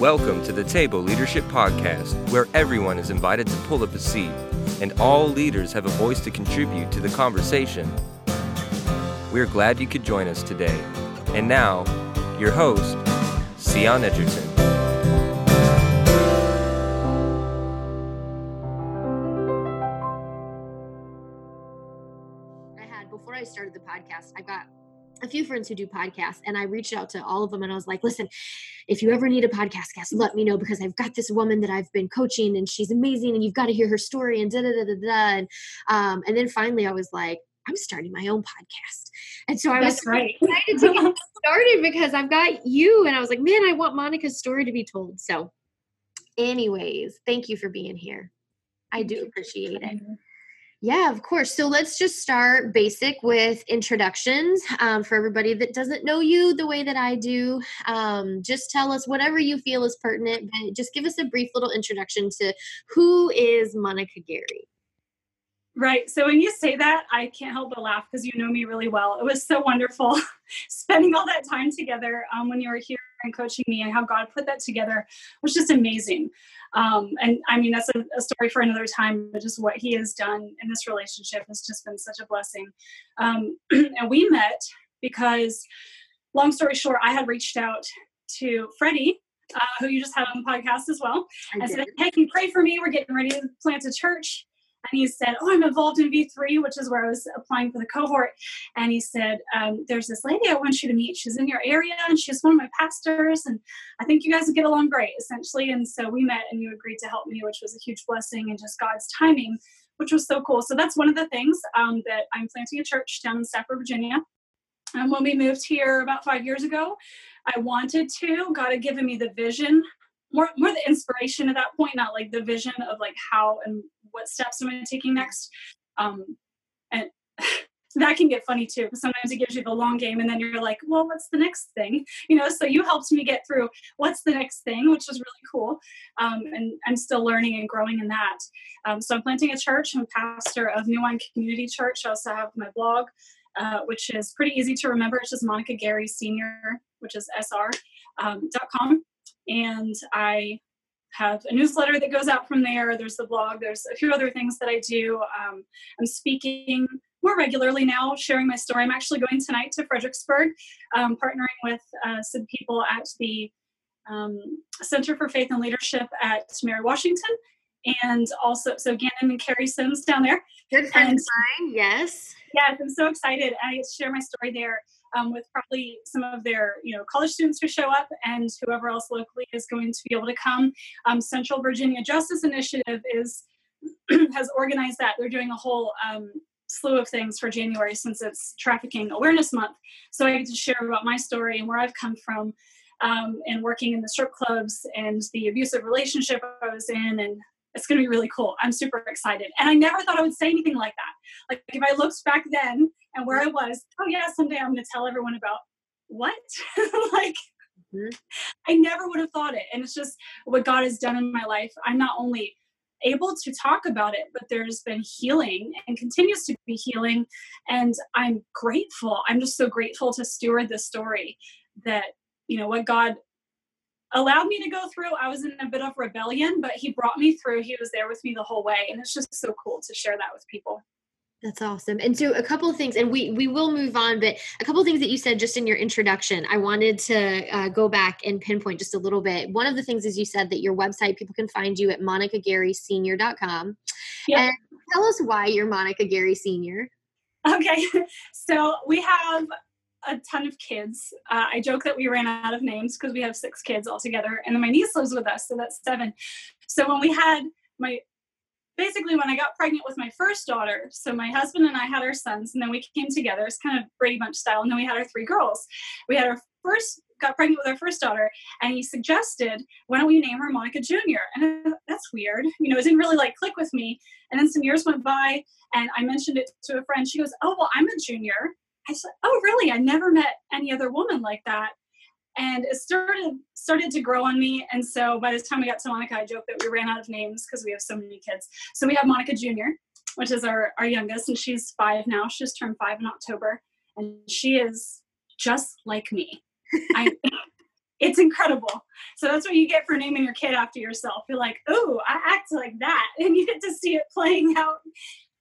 Welcome to the Table Leadership Podcast, where everyone is invited to pull up a seat and all leaders have a voice to contribute to the conversation. We're glad you could join us today. And now, your host, Sion Edgerton. I had before I started the podcast, I got a few friends who do podcasts and I reached out to all of them and I was like, listen, if you ever need a podcast guest, let me know because I've got this woman that I've been coaching and she's amazing and you've got to hear her story and da da da da da. And, um, and then finally I was like, I'm starting my own podcast. And so I was right. excited to get started because I've got you and I was like, man, I want Monica's story to be told. So anyways, thank you for being here. I do appreciate it. Yeah, of course. So let's just start basic with introductions um, for everybody that doesn't know you the way that I do. Um, just tell us whatever you feel is pertinent, but just give us a brief little introduction to who is Monica Gary. Right. So when you say that, I can't help but laugh because you know me really well. It was so wonderful spending all that time together um, when you were here and coaching me and how God put that together was just amazing. Um, and I mean, that's a, a, story for another time, but just what he has done in this relationship has just been such a blessing. Um, and we met because, long story short, I had reached out to Freddie, uh, who you just had on the podcast as well, I and did. said, Hey, can you pray for me? We're getting ready to plant a church and he said, "Oh, I'm involved in V3, which is where I was applying for the cohort." And he said, um, "There's this lady I want you to meet. She's in your area, and she's one of my pastors, and I think you guys would get along great, essentially." And so we met, and you agreed to help me, which was a huge blessing, and just God's timing, which was so cool. So that's one of the things um, that I'm planting a church down in Stafford, Virginia. And when we moved here about five years ago, I wanted to. God had given me the vision more more the inspiration at that point, not like the vision of like how and what steps am I taking next. Um, and that can get funny too because sometimes it gives you the long game and then you're like well what's the next thing? You know so you helped me get through what's the next thing which was really cool. Um, and i'm still learning and growing in that. Um, so i'm planting a church. I'm a pastor of new wine community church. I also have my blog uh, which is pretty easy to remember. It's just monica gary senior which is sr um, .com and I have a newsletter that goes out from there. There's the blog. There's a few other things that I do. Um, I'm speaking more regularly now, sharing my story. I'm actually going tonight to Fredericksburg, um, partnering with uh, some people at the um, Center for Faith and Leadership at Mary Washington, and also so Gannon and Carrie Sims down there. Good friend and, of mine. Yes. Yes, I'm so excited. I share my story there um, with probably some of their you know college students who show up and whoever else locally is going to be able to come. Um, Central Virginia Justice Initiative is has organized that. They're doing a whole um, slew of things for January since it's Trafficking Awareness Month. So I get to share about my story and where I've come from. Um, and working in the strip clubs and the abusive relationship I was in and it's going to be really cool. I'm super excited. And I never thought I would say anything like that. Like if I looked back then and where I was, oh yeah, someday I'm going to tell everyone about what? like mm-hmm. I never would have thought it. And it's just what God has done in my life. I'm not only able to talk about it, but there's been healing and continues to be healing. And I'm grateful. I'm just so grateful to steward the story that, you know, what God allowed me to go through. I was in a bit of rebellion, but he brought me through. He was there with me the whole way. And it's just so cool to share that with people. That's awesome. And so a couple of things, and we we will move on, but a couple of things that you said just in your introduction, I wanted to uh, go back and pinpoint just a little bit. One of the things is you said that your website, people can find you at monicagarySenior.com. Yep. And tell us why you're Monica Gary Senior. Okay, so we have a ton of kids. Uh, I joke that we ran out of names because we have six kids all together, and then my niece lives with us, so that's seven. So when we had my basically when I got pregnant with my first daughter, so my husband and I had our sons, and then we came together. It's kind of Brady Bunch style, and then we had our three girls. We had our first got pregnant with our first daughter, and he suggested, "Why don't we name her Monica Junior?" And that's weird, you know, it didn't really like click with me. And then some years went by, and I mentioned it to a friend. She goes, "Oh well, I'm a junior." I said, "Oh, really? I never met any other woman like that." And it started started to grow on me. And so by the time we got to Monica, I joked that we ran out of names because we have so many kids. So we have Monica Junior, which is our our youngest, and she's five now. She just turned five in October, and she is just like me. I, it's incredible. So that's what you get for naming your kid after yourself. You're like, oh, I act like that. And you get to see it playing out.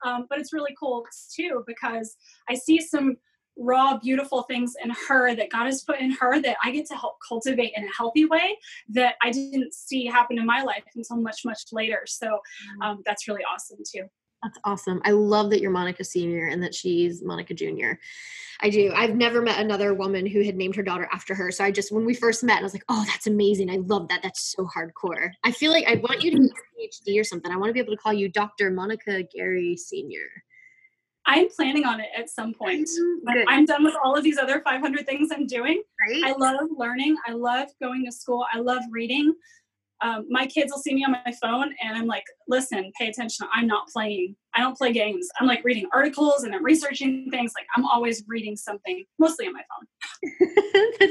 Um, but it's really cool too because I see some raw, beautiful things in her that God has put in her that I get to help cultivate in a healthy way that I didn't see happen in my life until much, much later. So mm. um, that's really awesome too. That's awesome. I love that you're Monica Senior and that she's Monica Junior. I do. I've never met another woman who had named her daughter after her. So I just, when we first met, I was like, oh, that's amazing. I love that. That's so hardcore. I feel like I want you to get a PhD or something. I want to be able to call you Dr. Monica Gary Senior. I'm planning on it at some point. Mm, I'm done with all of these other 500 things I'm doing. Right. I love learning. I love going to school. I love reading um, my kids will see me on my phone and I'm like, listen, pay attention. I'm not playing. I don't play games. I'm like reading articles and I'm researching things. Like I'm always reading something, mostly on my phone.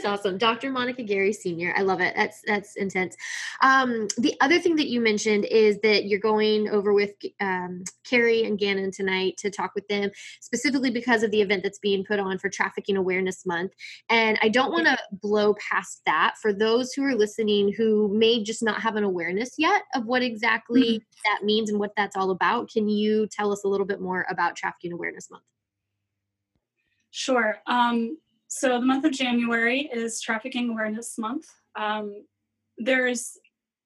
Awesome. Dr. Monica Gary Sr. I love it. That's that's intense. Um, the other thing that you mentioned is that you're going over with um, Carrie and Gannon tonight to talk with them specifically because of the event that's being put on for Trafficking Awareness Month. And I don't want to blow past that for those who are listening who may just not have an awareness yet of what exactly mm-hmm. that means and what that's all about. Can you tell us a little bit more about Trafficking Awareness Month? Sure. Um, so the month of January is Trafficking Awareness Month. Um, there's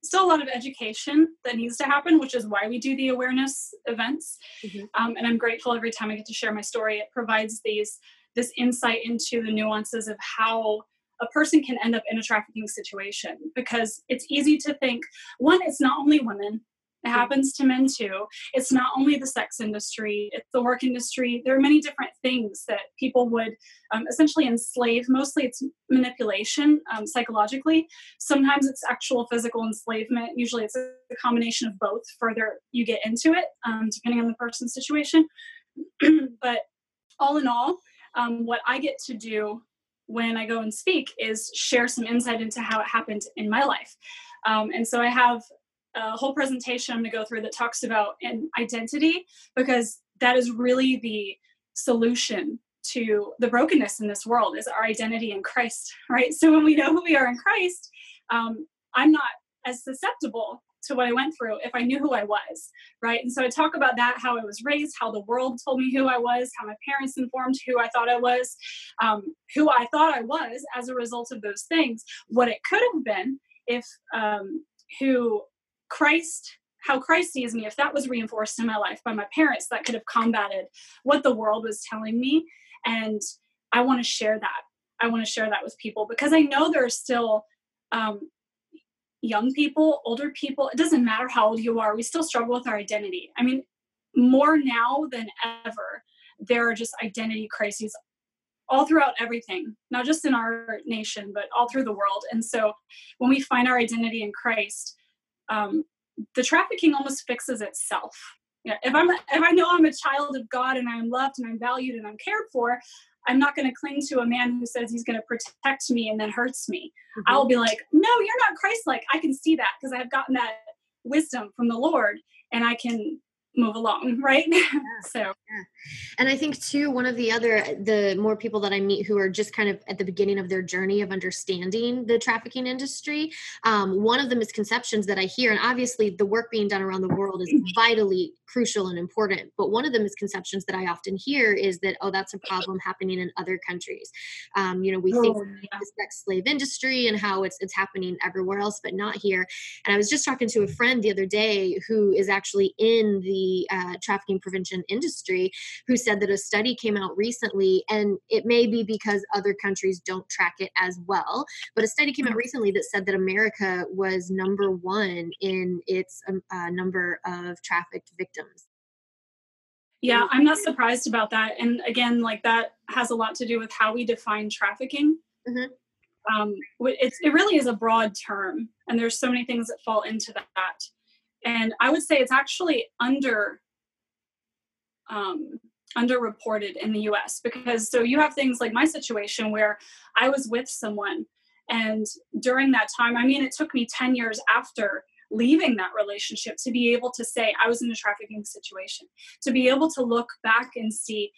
still a lot of education that needs to happen, which is why we do the awareness events. Mm-hmm. Um, and I'm grateful every time I get to share my story. It provides these this insight into the nuances of how a person can end up in a trafficking situation because it's easy to think one it's not only women it happens to men too. It's not only the sex industry, it's the work industry. There are many different things that people would um, essentially enslave. Mostly it's manipulation um, psychologically. Sometimes it's actual physical enslavement. Usually it's a combination of both, further you get into it, um, depending on the person's situation. but all in all, um, what I get to do when I go and speak is share some insight into how it happened in my life. Um, and so I have a whole presentation I'm going to go through that talks about an identity because that is really the solution to the brokenness in this world is our identity in Christ, right? So when we know who we are in Christ, um, I'm not as susceptible to what I went through if I knew who I was, right? And so I talk about that, how I was raised, how the world told me who I was, how my parents informed who I thought I was, um, who I thought I was as a result of those things, what it could have been if um, who Christ, how Christ sees me, if that was reinforced in my life by my parents, that could have combated what the world was telling me. And I want to share that. I want to share that with people because I know there are still um, young people, older people. It doesn't matter how old you are, we still struggle with our identity. I mean, more now than ever, there are just identity crises all throughout everything, not just in our nation, but all through the world. And so when we find our identity in Christ, um, the trafficking almost fixes itself. You know, if I'm if I know I'm a child of God and I'm loved and I'm valued and I'm cared for, I'm not going to cling to a man who says he's going to protect me and then hurts me. Mm-hmm. I'll be like, no, you're not Christ-like. I can see that because I've gotten that wisdom from the Lord, and I can move along right yeah. so yeah. and i think too one of the other the more people that i meet who are just kind of at the beginning of their journey of understanding the trafficking industry um, one of the misconceptions that i hear and obviously the work being done around the world is vitally crucial and important but one of the misconceptions that i often hear is that oh that's a problem happening in other countries um, you know we oh, think yeah. the sex slave industry and how it's it's happening everywhere else but not here and i was just talking to a friend the other day who is actually in the uh, trafficking prevention industry who said that a study came out recently, and it may be because other countries don't track it as well, but a study came out mm-hmm. recently that said that America was number one in its um, uh, number of trafficked victims. Yeah, I'm not surprised about that. And again, like that has a lot to do with how we define trafficking. Mm-hmm. Um, it really is a broad term, and there's so many things that fall into that and I would say it's actually under um, underreported in the U.S. because so you have things like my situation where I was with someone, and during that time, I mean, it took me ten years after leaving that relationship to be able to say I was in a trafficking situation, to be able to look back and see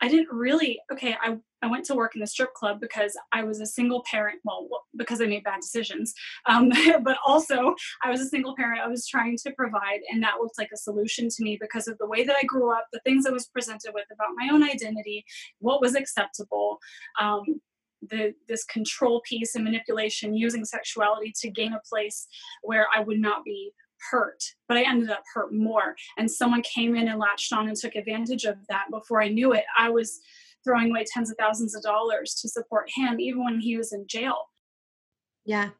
I didn't really okay. I I went to work in the strip club because I was a single parent. Well, because I made bad decisions. Um, but also, I was a single parent. I was trying to provide, and that looked like a solution to me because of the way that I grew up, the things I was presented with about my own identity, what was acceptable. Um, the this control piece and manipulation using sexuality to gain a place where I would not be hurt, but I ended up hurt more. And someone came in and latched on and took advantage of that before I knew it. I was throwing away tens of thousands of dollars to support him, even when he was in jail. Yeah.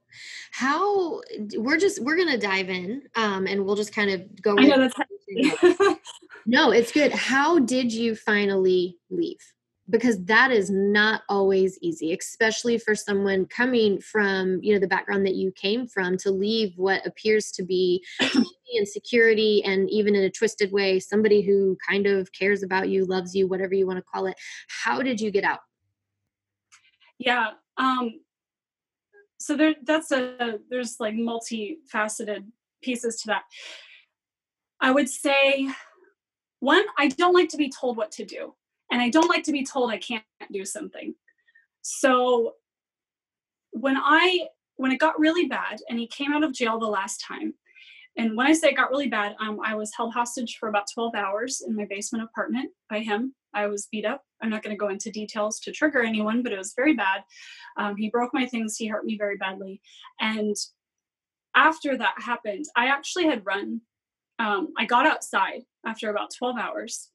How we're just we're gonna dive in um and we'll just kind of go I know that's no, it's good. How did you finally leave? Because that is not always easy, especially for someone coming from, you know, the background that you came from to leave what appears to be insecurity and even in a twisted way, somebody who kind of cares about you, loves you, whatever you want to call it. How did you get out? Yeah. Um so there that's a there's like multifaceted pieces to that i would say one i don't like to be told what to do and i don't like to be told i can't do something so when i when it got really bad and he came out of jail the last time and when i say it got really bad um, i was held hostage for about 12 hours in my basement apartment by him I was beat up. I'm not going to go into details to trigger anyone, but it was very bad. Um, he broke my things. He hurt me very badly. And after that happened, I actually had run. Um, I got outside after about 12 hours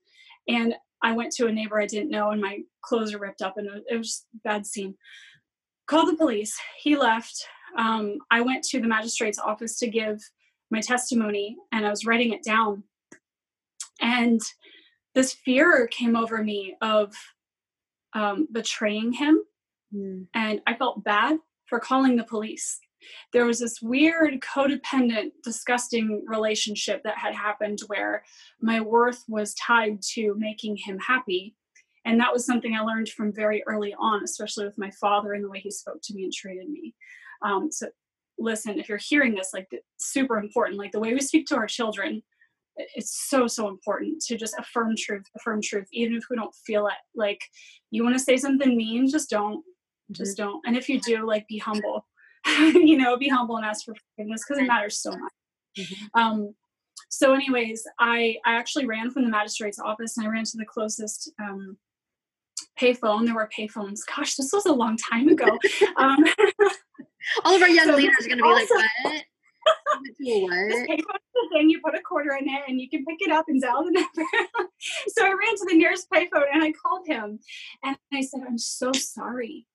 and I went to a neighbor I didn't know and my clothes were ripped up and it was a bad scene. Called the police. He left. Um, I went to the magistrate's office to give my testimony and I was writing it down. And this fear came over me of um, betraying him. Mm. And I felt bad for calling the police. There was this weird, codependent, disgusting relationship that had happened where my worth was tied to making him happy. And that was something I learned from very early on, especially with my father and the way he spoke to me and treated me. Um, so, listen, if you're hearing this, like, super important, like the way we speak to our children it's so so important to just affirm truth affirm truth even if we don't feel it like you want to say something mean just don't mm-hmm. just don't and if you do like be humble you know be humble and ask for forgiveness because it matters so much mm-hmm. um so anyways i i actually ran from the magistrate's office and i ran to the closest um payphone there were payphones gosh this was a long time ago um all of our young so leaders are going to be also, like what this payphone thing, you put a quarter in it and you can pick it up and dial the number. so I ran to the nearest payphone and I called him and I said, I'm so sorry.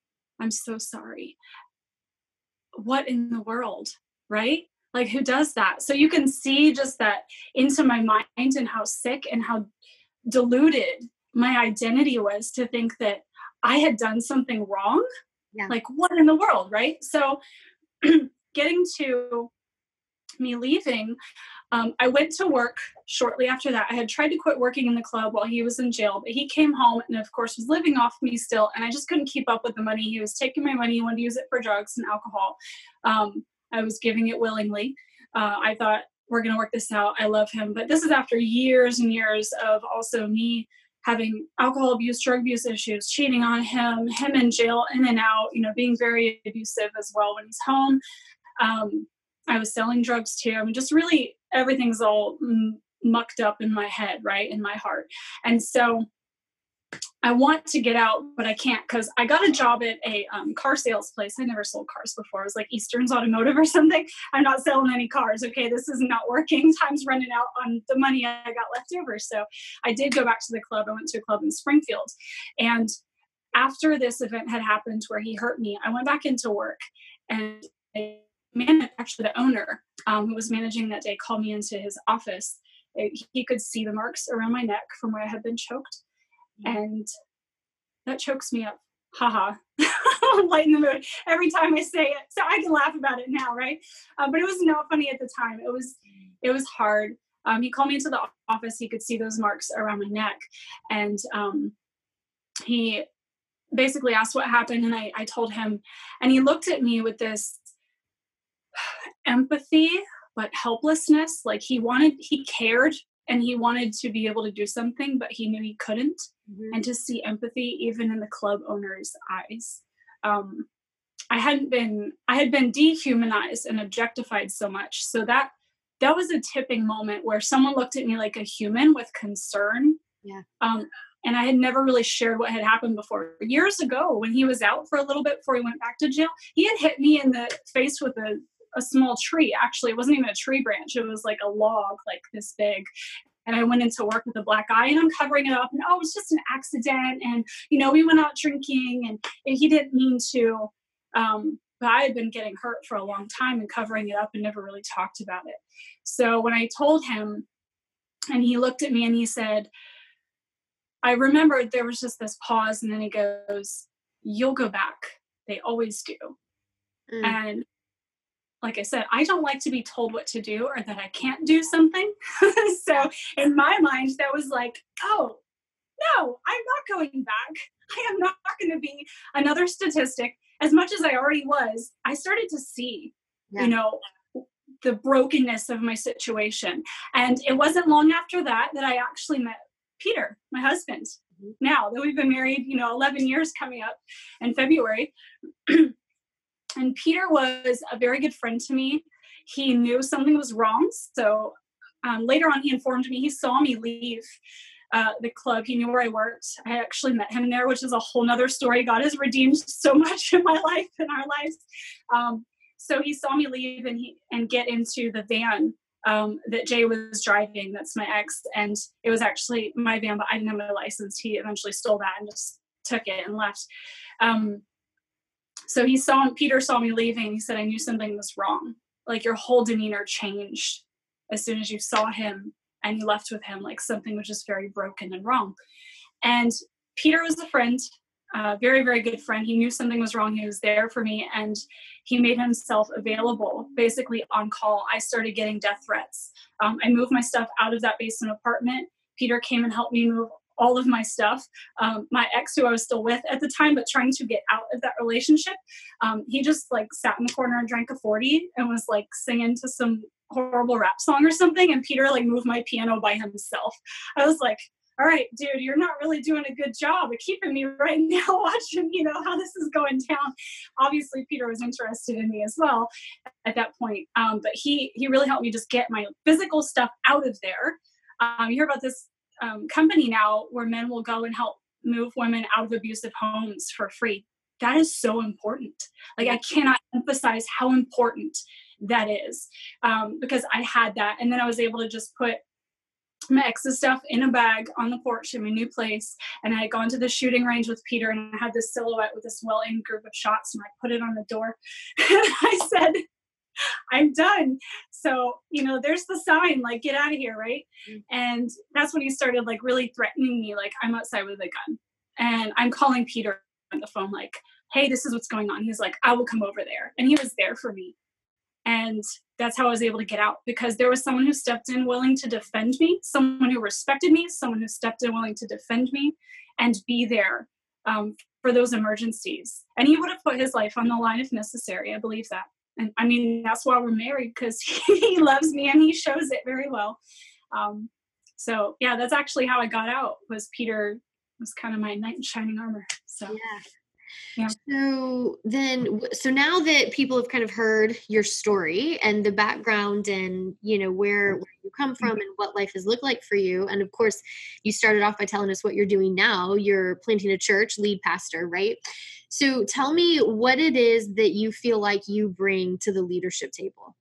I'm so sorry. What in the world? Right? Like, who does that? So you can see just that into my mind and how sick and how diluted my identity was to think that I had done something wrong. Yeah. Like, what in the world? Right? So, getting to me leaving, um, I went to work shortly after that. I had tried to quit working in the club while he was in jail, but he came home and, of course, was living off me still. And I just couldn't keep up with the money. He was taking my money, he wanted to use it for drugs and alcohol. Um, I was giving it willingly. Uh, I thought, we're going to work this out. I love him. But this is after years and years of also me having alcohol abuse, drug abuse issues, cheating on him, him in jail, in and out, you know, being very abusive as well when he's home. Um, I was selling drugs too. I mean, just really everything's all mucked up in my head, right? In my heart. And so I want to get out, but I can't because I got a job at a um, car sales place. I never sold cars before. It was like Eastern's Automotive or something. I'm not selling any cars. Okay, this is not working. Time's running out on the money I got left over. So I did go back to the club. I went to a club in Springfield. And after this event had happened where he hurt me, I went back into work and man, actually the owner um, who was managing that day called me into his office. It, he could see the marks around my neck from where I had been choked, mm-hmm. and that chokes me up. Haha, light in the mood every time I say it, so I can laugh about it now, right? Uh, but it was not funny at the time. It was, it was hard. Um, he called me into the office. He could see those marks around my neck, and um, he basically asked what happened, and I, I told him, and he looked at me with this empathy but helplessness like he wanted he cared and he wanted to be able to do something but he knew he couldn't mm-hmm. and to see empathy even in the club owner's eyes um, I hadn't been I had been dehumanized and objectified so much. So that that was a tipping moment where someone looked at me like a human with concern. Yeah. Um, and I had never really shared what had happened before. Years ago, when he was out for a little bit before he went back to jail, he had hit me in the face with a, a small tree. Actually, it wasn't even a tree branch, it was like a log, like this big. And I went into work with a black eye and I'm covering it up. And oh, it was just an accident. And, you know, we went out drinking and, and he didn't mean to. Um, but I had been getting hurt for a long time and covering it up and never really talked about it. So when I told him, and he looked at me and he said, I remembered there was just this pause, and then he goes, You'll go back. They always do. Mm. And like I said, I don't like to be told what to do or that I can't do something. so in my mind, that was like, oh, no, I'm not going back. I am not going to be another statistic. As much as I already was, I started to see, yeah. you know, the brokenness of my situation. And it wasn't long after that that I actually met Peter, my husband. Mm-hmm. Now that we've been married, you know, 11 years coming up in February. and Peter was a very good friend to me. He knew something was wrong. So um, later on, he informed me, he saw me leave uh, the club. He knew where I worked. I actually met him there, which is a whole nother story. God has redeemed so much in my life and our lives. Um, so he saw me leave and he and get into the van um, that Jay was driving. That's my ex, and it was actually my van, but I didn't have my license. He eventually stole that and just took it and left. Um, so he saw Peter saw me leaving. He said, "I knew something was wrong. Like your whole demeanor changed as soon as you saw him and you left with him. Like something was just very broken and wrong." And Peter was a friend a very very good friend he knew something was wrong he was there for me and he made himself available basically on call i started getting death threats um, i moved my stuff out of that basement apartment peter came and helped me move all of my stuff um, my ex who i was still with at the time but trying to get out of that relationship um, he just like sat in the corner and drank a 40 and was like singing to some horrible rap song or something and peter like moved my piano by himself i was like all right, dude, you're not really doing a good job of keeping me right now watching, you know, how this is going down. Obviously, Peter was interested in me as well at that point. Um, but he he really helped me just get my physical stuff out of there. Um, you hear about this um, company now where men will go and help move women out of abusive homes for free. That is so important. Like I cannot emphasize how important that is um, because I had that, and then I was able to just put my ex's stuff in a bag on the porch in my new place. And I had gone to the shooting range with Peter and I had this silhouette with this well aimed group of shots and I put it on the door. and I said, I'm done. So, you know, there's the sign, like, get out of here, right? Mm-hmm. And that's when he started like really threatening me, like, I'm outside with a gun. And I'm calling Peter on the phone, like, hey, this is what's going on. He's like, I will come over there. And he was there for me. And that's how I was able to get out because there was someone who stepped in willing to defend me, someone who respected me, someone who stepped in willing to defend me and be there um, for those emergencies. And he would have put his life on the line if necessary. I believe that. And I mean, that's why we're married because he loves me and he shows it very well. Um, so yeah, that's actually how I got out was Peter was kind of my knight in shining armor. So yeah. Yeah. So then, so now that people have kind of heard your story and the background and, you know, where, where you come from mm-hmm. and what life has looked like for you. And of course, you started off by telling us what you're doing now. You're planting a church, lead pastor, right? So tell me what it is that you feel like you bring to the leadership table.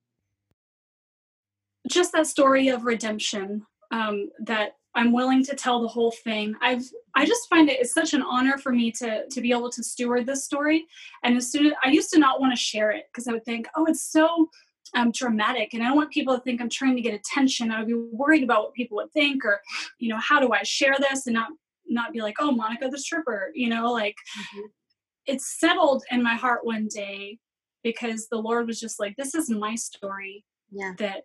Just that story of redemption um, that I'm willing to tell the whole thing. I've I just find it it's such an honor for me to to be able to steward this story. And as soon as I used to not want to share it because I would think, oh, it's so um, dramatic, and I don't want people to think I'm trying to get attention. I would be worried about what people would think, or you know, how do I share this and not not be like, oh, Monica the stripper, you know, like. Mm-hmm. It's settled in my heart one day because the Lord was just like, this is my story yeah. that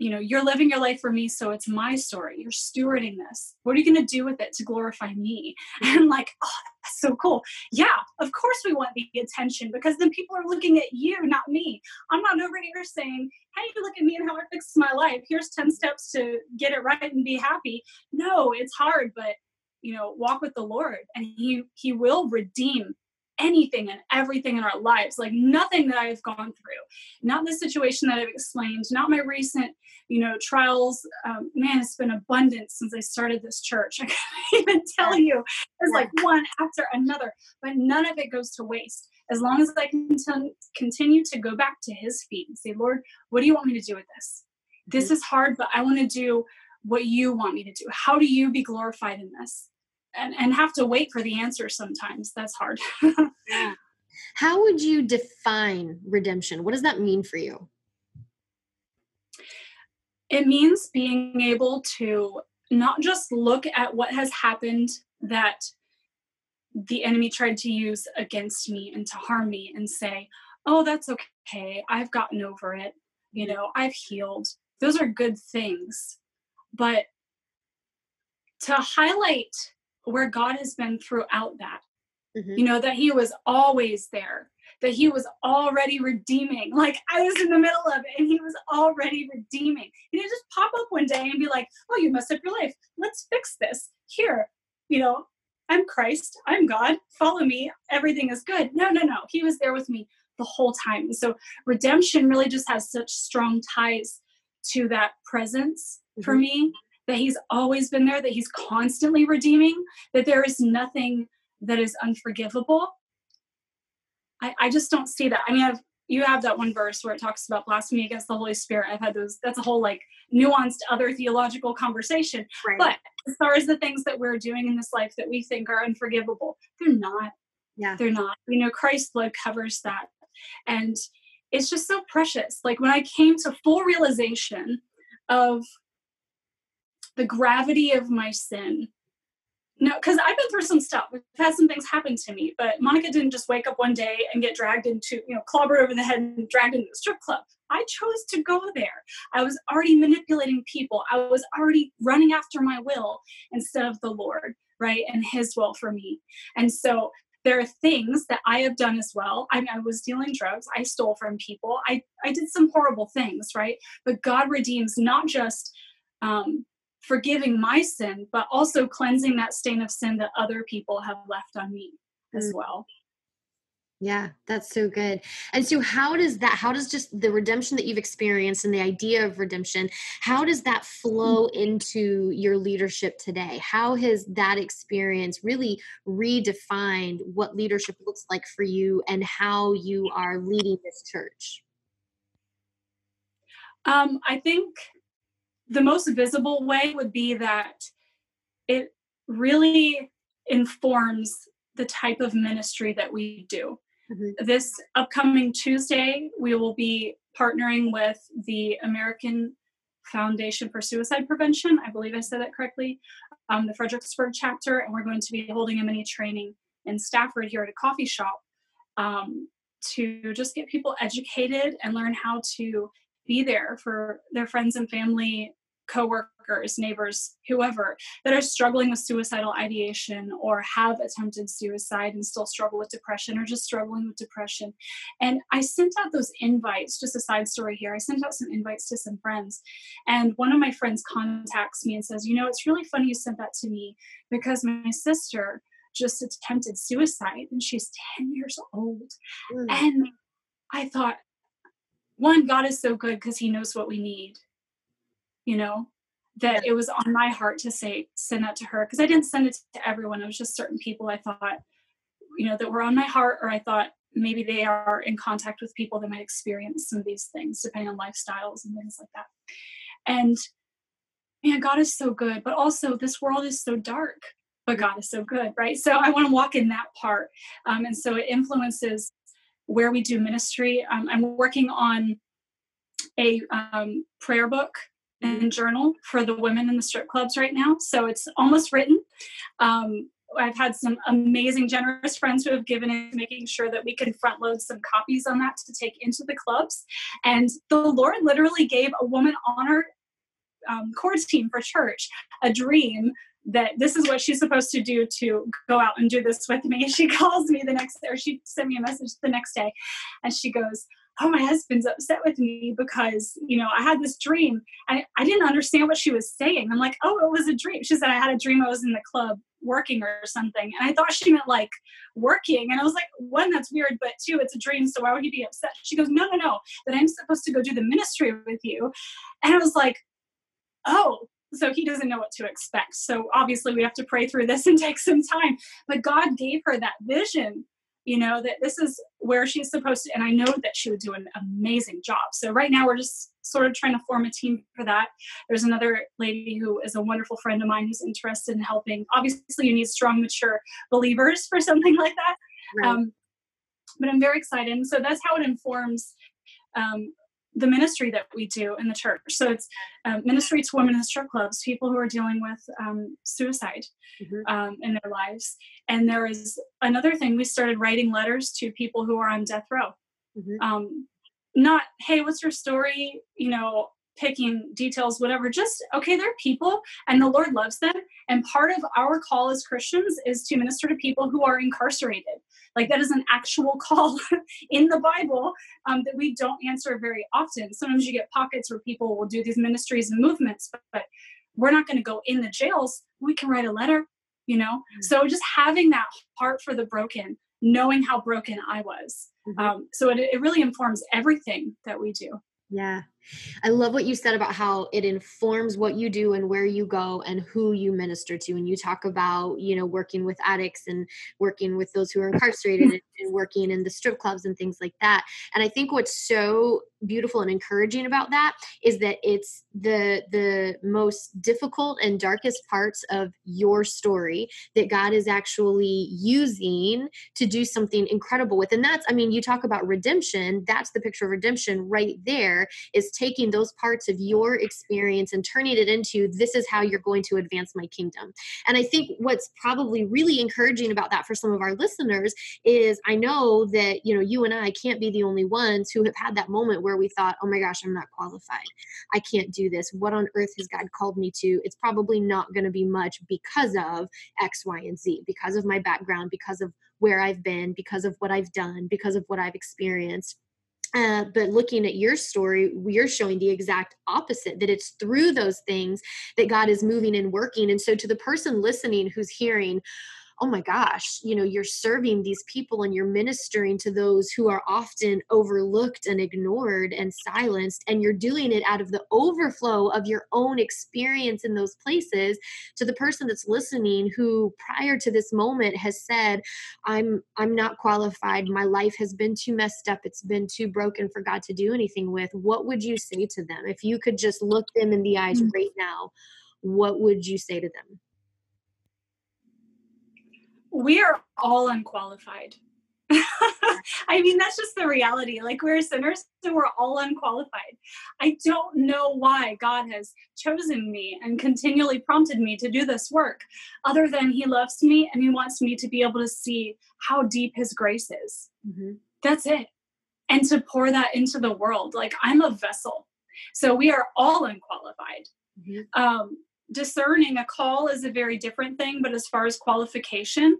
you know you're living your life for me so it's my story. You're stewarding this. What are you going to do with it to glorify me? And like oh that's so cool. Yeah of course we want the attention because then people are looking at you not me. I'm not over here saying hey look at me and how i fixed my life. Here's 10 steps to get it right and be happy. No it's hard but you know walk with the lord and he he will redeem anything and everything in our lives, like nothing that I've gone through, not the situation that I've explained, not my recent, you know, trials. Um, man, it's been abundant since I started this church. I can't even tell you. It's like one after another, but none of it goes to waste. As long as I can t- continue to go back to His feet and say, Lord, what do you want me to do with this? This mm-hmm. is hard, but I want to do what you want me to do. How do you be glorified in this? And, and have to wait for the answer sometimes. That's hard. yeah. How would you define redemption? What does that mean for you? It means being able to not just look at what has happened that the enemy tried to use against me and to harm me and say, oh, that's okay. I've gotten over it. You know, I've healed. Those are good things. But to highlight where God has been throughout that. Mm-hmm. You know, that He was always there, that He was already redeeming. Like I was in the middle of it and He was already redeeming. He didn't just pop up one day and be like, oh, you messed up your life. Let's fix this. Here, you know, I'm Christ, I'm God, follow me, everything is good. No, no, no. He was there with me the whole time. And so redemption really just has such strong ties to that presence mm-hmm. for me that he's always been there, that he's constantly redeeming, that there is nothing that is unforgivable. I, I just don't see that. I mean, I've you have that one verse where it talks about blasphemy against the Holy Spirit. I've had those, that's a whole like nuanced other theological conversation. Right. But as far as the things that we're doing in this life that we think are unforgivable, they're not. Yeah. They're not. You know, Christ's blood covers that. And it's just so precious. Like when I came to full realization of the gravity of my sin. No, because I've been through some stuff. I've had some things happen to me, but Monica didn't just wake up one day and get dragged into, you know, clobbered over the head and dragged into the strip club. I chose to go there. I was already manipulating people. I was already running after my will instead of the Lord, right? And His will for me. And so there are things that I have done as well. I, mean, I was dealing drugs. I stole from people. I, I did some horrible things, right? But God redeems not just um, forgiving my sin, but also cleansing that stain of sin that other people have left on me as mm. well. Yeah, that's so good. And so how does that how does just the redemption that you've experienced and the idea of redemption, how does that flow mm. into your leadership today? How has that experience really redefined what leadership looks like for you and how you are leading this church? Um, I think the most visible way would be that it really informs the type of ministry that we do. Mm-hmm. This upcoming Tuesday, we will be partnering with the American Foundation for Suicide Prevention. I believe I said that correctly. Um, the Fredericksburg chapter, and we're going to be holding a mini training in Stafford here at a coffee shop um, to just get people educated and learn how to be there for their friends and family coworkers, neighbors, whoever that are struggling with suicidal ideation or have attempted suicide and still struggle with depression or just struggling with depression. And I sent out those invites, just a side story here. I sent out some invites to some friends. And one of my friends contacts me and says, You know, it's really funny you sent that to me because my sister just attempted suicide and she's 10 years old. Mm. And I thought, one, God is so good because he knows what we need you know that it was on my heart to say send that to her because i didn't send it to everyone it was just certain people i thought you know that were on my heart or i thought maybe they are in contact with people that might experience some of these things depending on lifestyles and things like that. And man god is so good but also this world is so dark but god is so good right? So i want to walk in that part um, and so it influences where we do ministry. Um, i'm working on a um, prayer book and journal for the women in the strip clubs right now. So it's almost written. Um, I've had some amazing, generous friends who have given it, making sure that we can front load some copies on that to take into the clubs. And the Lord literally gave a woman on our um, chords team for church a dream that this is what she's supposed to do to go out and do this with me. She calls me the next, day or she sent me a message the next day, and she goes, oh my husband's upset with me because you know i had this dream and i didn't understand what she was saying i'm like oh it was a dream she said i had a dream i was in the club working or something. And I thought she meant like working. And I was like, one, that's weird, but two, it's a dream. So why would he be upset? She goes, no, no, no, that I'm supposed to go do the ministry with you. And I was like, oh, so he doesn't know what to expect. So obviously we have to pray through this and take some time. But God gave her that vision you know that this is where she's supposed to and i know that she would do an amazing job. So right now we're just sort of trying to form a team for that. There's another lady who is a wonderful friend of mine who's interested in helping. Obviously you need strong mature believers for something like that. Right. um, but i'm very excited and so that's how it informs um, the ministry that we do in the church. So it's um, ministry to women in strip clubs, people who are dealing with um, suicide mm-hmm. um, in their lives. And there is another thing we started writing letters to people who are on death row. Mm-hmm. Um, not, hey, what's your story? You know, picking details, whatever. Just, okay, they're people and the Lord loves them. And part of our call as Christians is to minister to people who are incarcerated. Like that is an actual call in the Bible um, that we don't answer very often. Sometimes you get pockets where people will do these ministries and movements, but, but we're not going to go in the jails. We can write a letter, you know? Mm-hmm. So just having that heart for the broken, knowing how broken I was. Mm-hmm. Um, so it, it really informs everything that we do. Yeah. I love what you said about how it informs what you do and where you go and who you minister to. And you talk about, you know, working with addicts and working with those who are incarcerated and working in the strip clubs and things like that. And I think what's so beautiful and encouraging about that is that it's the the most difficult and darkest parts of your story that God is actually using to do something incredible with. And that's, I mean, you talk about redemption, that's the picture of redemption right there is taking those parts of your experience and turning it into this is how you're going to advance my kingdom. And I think what's probably really encouraging about that for some of our listeners is I know that, you know, you and I can't be the only ones who have had that moment where we thought, oh my gosh, I'm not qualified. I can't do this. What on earth has God called me to? It's probably not going to be much because of X, Y, and Z, because of my background, because of where I've been, because of what I've done, because of what I've experienced. Uh, but looking at your story, we're showing the exact opposite that it's through those things that God is moving and working. And so, to the person listening who's hearing, oh my gosh, you know, you're serving these people and you're ministering to those who are often overlooked and ignored and silenced. And you're doing it out of the overflow of your own experience in those places to the person that's listening who prior to this moment has said, I'm I'm not qualified. My life has been too messed up. It's been too broken for God to do anything with. What would you say to them? If you could just look them in the eyes mm-hmm. right now, what would you say to them? We are all unqualified. I mean, that's just the reality. Like, we're sinners and we're all unqualified. I don't know why God has chosen me and continually prompted me to do this work, other than He loves me and He wants me to be able to see how deep His grace is. Mm-hmm. That's it. And to pour that into the world. Like, I'm a vessel. So we are all unqualified. Mm-hmm. Um, discerning a call is a very different thing, but as far as qualification,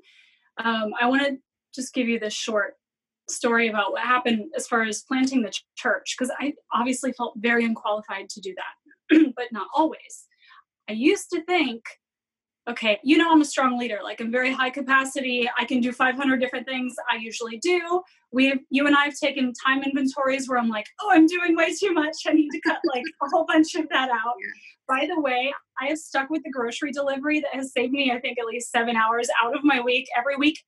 um, I want to just give you this short story about what happened as far as planting the church, because I obviously felt very unqualified to do that, but not always. I used to think, okay, you know, I'm a strong leader, like I'm very high capacity, I can do 500 different things. I usually do. We, you and I have taken time inventories where I'm like, oh, I'm doing way too much. I need to cut like a whole bunch of that out. By the way, I have stuck with the grocery delivery that has saved me, I think, at least seven hours out of my week every week.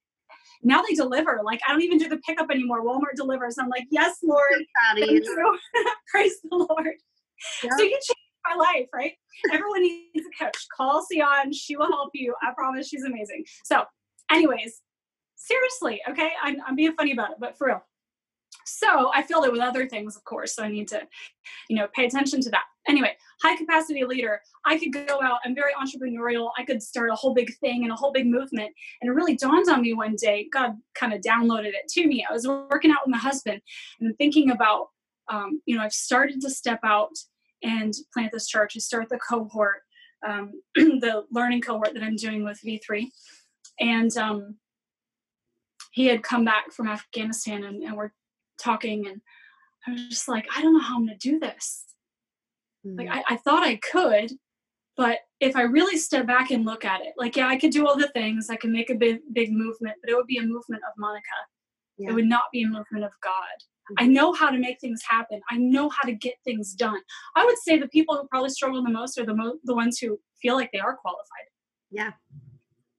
Now they deliver. Like I don't even do the pickup anymore. Walmart delivers. I'm like, yes, Lord. Thank you. Praise the Lord. Yeah. So you change my life, right? Everyone needs a coach. Call Sion. She will help you. I promise she's amazing. So, anyways, seriously, okay? I'm, I'm being funny about it, but for real. So I filled it with other things, of course. So I need to, you know, pay attention to that. Anyway, high capacity leader. I could go out. I'm very entrepreneurial. I could start a whole big thing and a whole big movement. And it really dawned on me one day. God kind of downloaded it to me. I was working out with my husband and thinking about, um, you know, I've started to step out and plant this church and start the cohort, um, the learning cohort that I'm doing with V3. And um, he had come back from Afghanistan and, and we're talking and I was just like, I don't know how I'm gonna do this. Mm-hmm. Like I, I thought I could, but if I really step back and look at it, like, yeah, I could do all the things, I can make a big, big movement, but it would be a movement of Monica. Yeah. It would not be a movement of God. I know how to make things happen. I know how to get things done. I would say the people who probably struggle the most are the mo- the ones who feel like they are qualified. Yeah.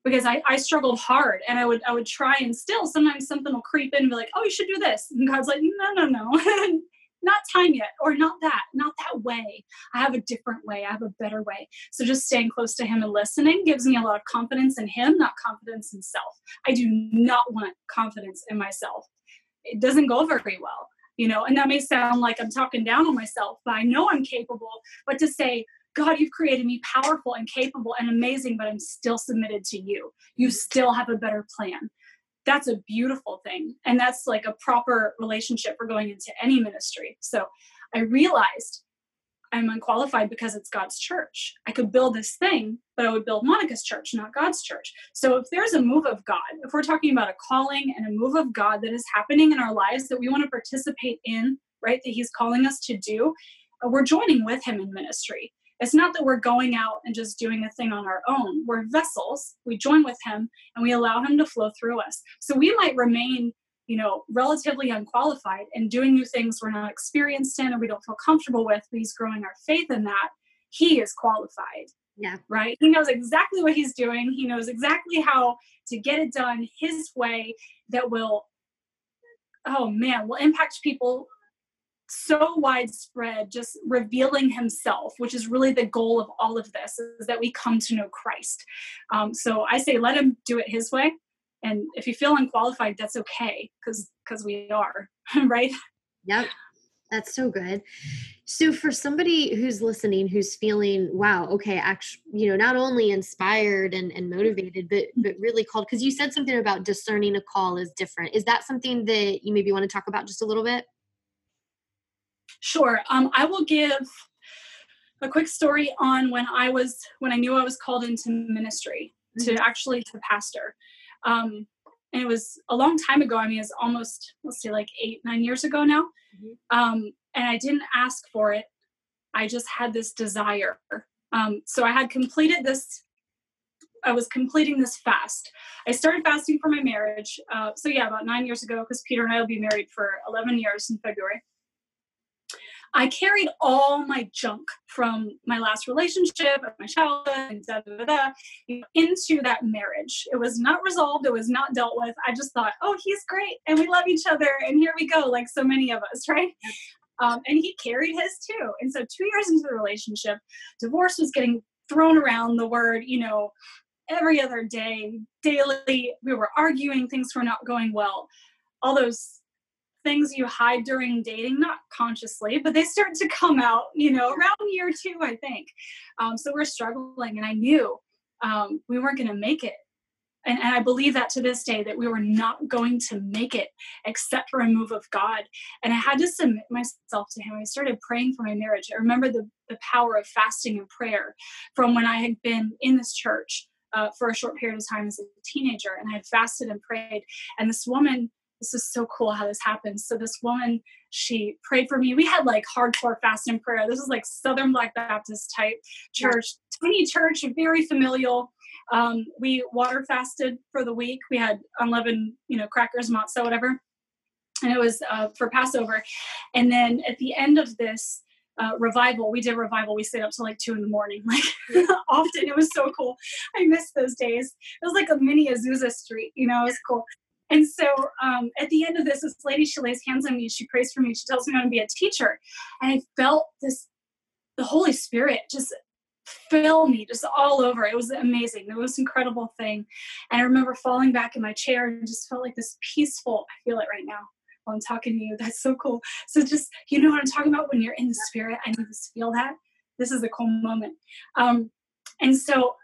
Because I, I struggled hard and I would I would try and still sometimes something will creep in and be like, oh, you should do this. And God's like, no, no, no. not time yet or not that not that way i have a different way i have a better way so just staying close to him and listening gives me a lot of confidence in him not confidence in self i do not want confidence in myself it doesn't go very well you know? And that may sound like i'm talking down on myself but i know i'm capable but to say God, you've created me powerful and capable and amazing, but I'm still submitted to you. You still have a better plan. That's a beautiful thing and that's like a proper relationship for going into any ministry. So i realized i'm unqualified because it's god's church i could build this thing but i would build monica's church not god's church so if there's a move of god if we're talking about a calling and a move of god that is happening in our lives that we want to participate in right that he's calling us to do uh, we're joining with him in ministry it's not that we're going out and just doing a thing on our own. We're vessels. We join with him and we allow him to flow through us. So we might remain, you know, relatively unqualified and doing new things we're not experienced in or we don't feel comfortable with, but he's growing our faith in that. He is qualified. Yeah. Right? He knows exactly what he's doing. He knows exactly how to get it done his way that will oh man, will impact people so widespread, just revealing himself, which is really the goal of all of this, is that we come to know Christ. Um, so I say, let him do it his way. And if you feel unqualified, that's okay, because because we are, right? Yep. That's so good. So for somebody who's listening, who's feeling, wow, okay, actually, you know, not only inspired and, and motivated, but but really called, because you said something about discerning a call is different. Is that something that you maybe want to talk about just a little bit? Sure. Um, I will give a quick story on when I was when I knew I was called into ministry mm-hmm. to actually to pastor. Um, and it was a long time ago. I mean, it's almost let's say like eight nine years ago now. Mm-hmm. Um, and I didn't ask for it. I just had this desire. Um, so I had completed this. I was completing this fast. I started fasting for my marriage. Uh, so yeah, about nine years ago, because Peter and I will be married for 11 years in February. I carried all my junk from my last relationship, my childhood, and da, da, da, into that marriage. It was not resolved. It was not dealt with. I just thought, oh, he's great, and we love each other, and here we go, like so many of us, right? Um, and he carried his too. And so, two years into the relationship, divorce was getting thrown around. The word, you know, every other day, daily. We were arguing. Things were not going well. All those things you hide during dating, not consciously, but they start to come out, you know, around year two, I think. Um, so we're struggling, and I knew um, we weren't going to make it. And, and, I believe that to this day that we were not going to make it except for a move of God. And I had to submit myself to Him. I started praying for my marriage. I remember the, the power of fasting and prayer from when I had been in this church uh, for a short period of time as a teenager. And I had fasted and prayed. And this woman this is so cool how this happens. So this woman, she prayed for me. We had like hardcore fast and prayer. This is like Southern Black Baptist type church, tiny church, very familial. Um, we water fasted for the week. We had unleavened, you know, crackers, matzah, whatever. And it was uh, for Passover. And then at the end of this, uh, revival. We did revival. We stayed up till like two in the morning, like often. It was so cool. I miss those days. It was like a mini Azusa Street, you know. It was cool. And so um, at the end of this, this lady, she lays hands on me, she prays for me, she tells me I'm going to be a teacher. And I felt this, the Holy Spirit just fill me just all over. It was amazing. The most incredible thing. And I remember falling back in my chair and just felt like this peaceful, I feel it right now while I'm talking to you. That's so cool. So just, you know what I'm talking about when you're in the spirit I need just feel that? This is a cool moment. Um, and so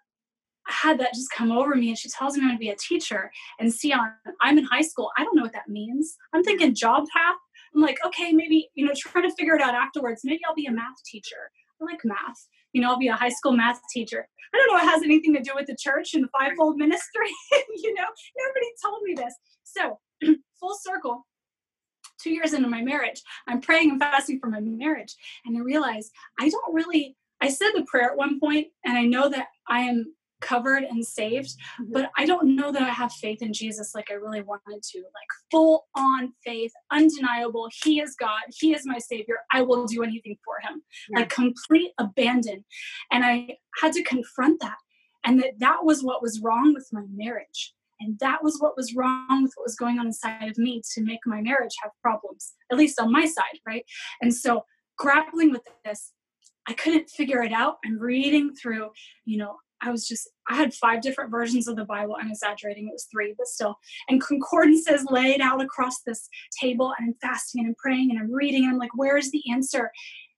had that just come over me and she tells me I'm going to be a teacher. And see, um, I'm in high school. I don't know what that means. I'm thinking job path. I'm like, okay, maybe, you know, try to figure it out afterwards. Maybe I'll be a math teacher. I like math. You know, I'll be a high school math teacher. I don't know it has anything to do with the church and the fivefold ministry. you know, nobody told me this. So, full circle, two years into my marriage, I'm praying and fasting for my marriage. And I realize I don't really I said the prayer at one point, and I know that I am covered and saved, mm-hmm. but I don't know that I have faith in Jesus like I really wanted to. Like full on faith, undeniable. He is God, He is my Savior. I will do anything for Him. Yeah. Like complete abandon. And I had to confront that. And that that was what was wrong with my marriage. And that was what was wrong with what was going on inside of me to make my marriage have problems, at least on my side, right? And so grappling with this, I couldn't figure it out. I'm reading through, you know, I was just, I had five different versions of the Bible. I'm exaggerating, it was three, but still. And concordances laid out across this table, and I'm fasting and I'm praying and I'm reading, and I'm like, where is the answer?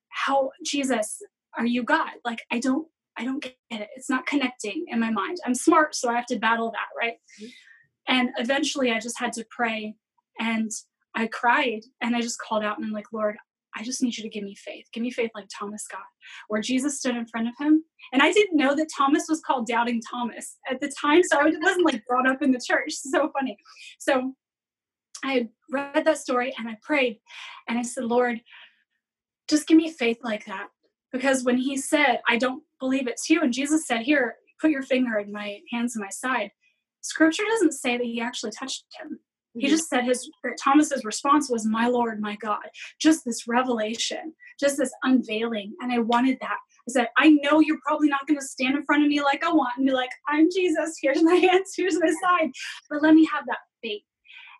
How, Jesus, are you God? Like, I don't, I don't get it. It's not connecting in my mind. I'm smart, so I have to battle that, right? Mm-hmm. And eventually I just had to pray and I cried and I just called out and I'm like, Lord, I just need you to give me faith. Give me faith like Thomas got, where Jesus stood in front of him. And I didn't know that Thomas was called Doubting Thomas at the time. So I wasn't like brought up in the church. So funny. So I read that story and I prayed and I said, Lord, just give me faith like that. Because when he said, I don't believe it's you, and Jesus said, Here, put your finger in my hands and my side, scripture doesn't say that he actually touched him. He mm-hmm. just said his Thomas's response was, "My Lord, my God." Just this revelation, just this unveiling, and I wanted that. I said, "I know you're probably not going to stand in front of me like I want and be like, "I'm Jesus. Here's my hands. Here's my side," but let me have that faith.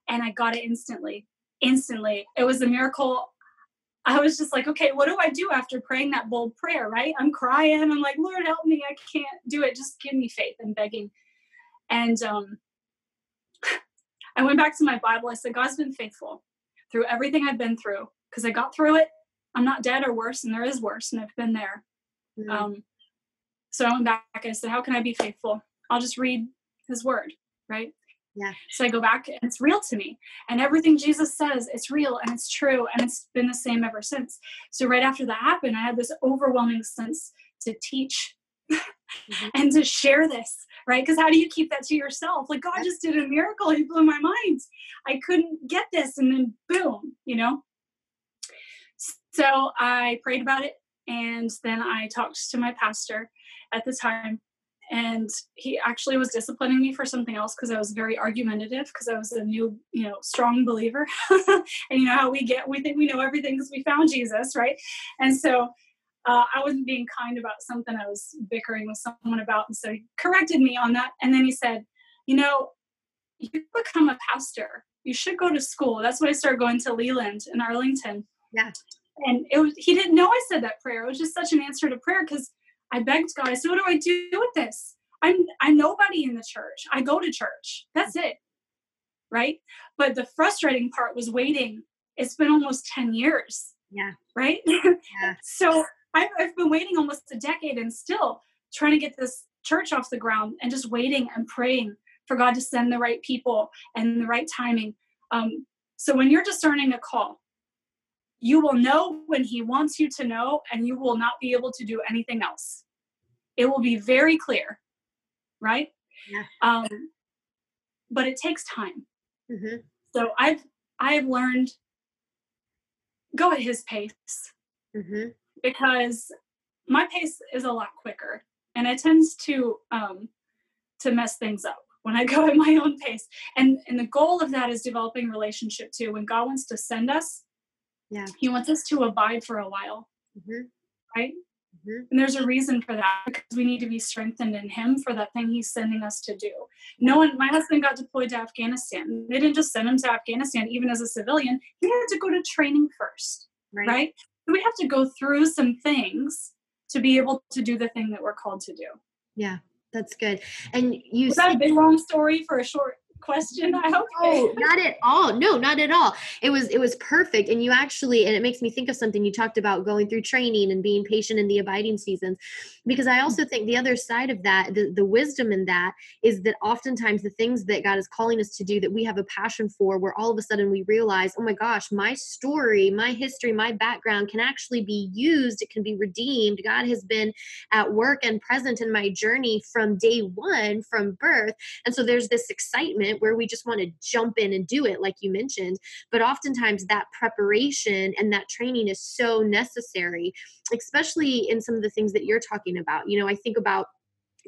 And I got it instantly. Instantly, it was a miracle. I was just like, okay, what do I do after praying that bold prayer? Right? I'm crying. I'm like, Lord, help me. I can't do it. Just give me faith. I'm begging. And um, I went back to my Bible. I said, God's been faithful through everything I've been through because I got through it. I'm not dead or worse, and there is worse, and I've been there. Mm-hmm. Um, so I went back. And I said, How can I be faithful? I'll just read His Word, right? Yeah. So I go back, and it's real to me, and everything Jesus says, it's real and it's true, and it's been the same ever since. So right after that happened, I had this overwhelming sense to teach mm-hmm. and to share this right? Because how do you keep that to yourself? Like, God just did a miracle. He blew my mind. I couldn't get this. And then, boom, you know? So I prayed about it. And then I talked to my pastor at the time. And he actually was disciplining me for something else because I was very argumentative because I was a new, you know, strong believer. and you know how we get, we think we know everything because we found Jesus, right? And so uh, I wasn't being kind about something I was bickering with someone about. And so he corrected me on that. And then he said, You know, you become a pastor. You should go to school. That's when I started going to Leland in Arlington. Yeah. And it was, he didn't know I said that prayer. It was just such an answer to prayer because I begged God. I said, What do I do with this? I'm I'm nobody in the church. I go to church. That's it. Right? But the frustrating part was waiting. It's been almost 10 years. Yeah. Right? Yeah. so I've, I've been waiting almost a decade and still trying to get this church off the ground and just waiting and praying for God to send the right people and the right timing. Um, so when you're discerning a call, you will know when He wants you to know, and you will not be able to do anything else. It will be very clear, right? Yeah. Um, but it takes time. Mm-hmm. So I've I've learned go at His pace. Mm-hmm because my pace is a lot quicker and it tends to um, to mess things up when I go at my own pace. And and the goal of that is developing relationship too. When God wants to send us, yeah, He wants us to abide for a while, mm-hmm. right? Mm-hmm. And there's a reason for that because we need to be strengthened in Him for that thing He's sending us to do. No one, my husband got deployed to Afghanistan. They didn't just send him to Afghanistan, even as a civilian. He had to go to training first, right? right? We have to go through some things to be able to do the thing that we're called to do. Yeah, that's good. And you Was that a big long story for a short question? I hope oh not at all. No not at all. It was it was perfect. And you actually and it makes me think of something you talked about going through training and being patient in the abiding seasons. Because i also think the other side of that the, the wisdom in that is that oftentimes the things that god is calling us to do that we have a passion for where all of a sudden we realize oh my gosh my story my history my background can actually be used. It can be redeemed. God has been at work and present in my journey from day one from birth. And so there's this excitement moment where we just want to jump in and do it, like you mentioned. But oftentimes that preparation and that training is so necessary, especially in some of the things that you're talking about. You know, I think about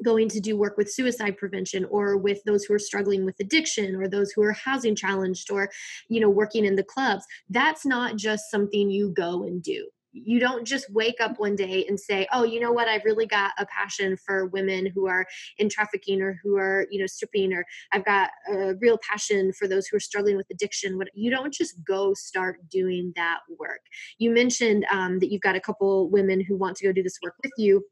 going to do work with suicide prevention or with those who are struggling with addiction or those who are housing challenged or you know working in the clubs that's not just something you go and do you don't just wake up one day and say oh you know what? I've really got a passion for women who are in trafficking or who are you know stripping or i've got a real passion for those who are struggling with addiction. What you don't just go start doing that work. You mentioned um, that you've got a couple women who want to go do this work with you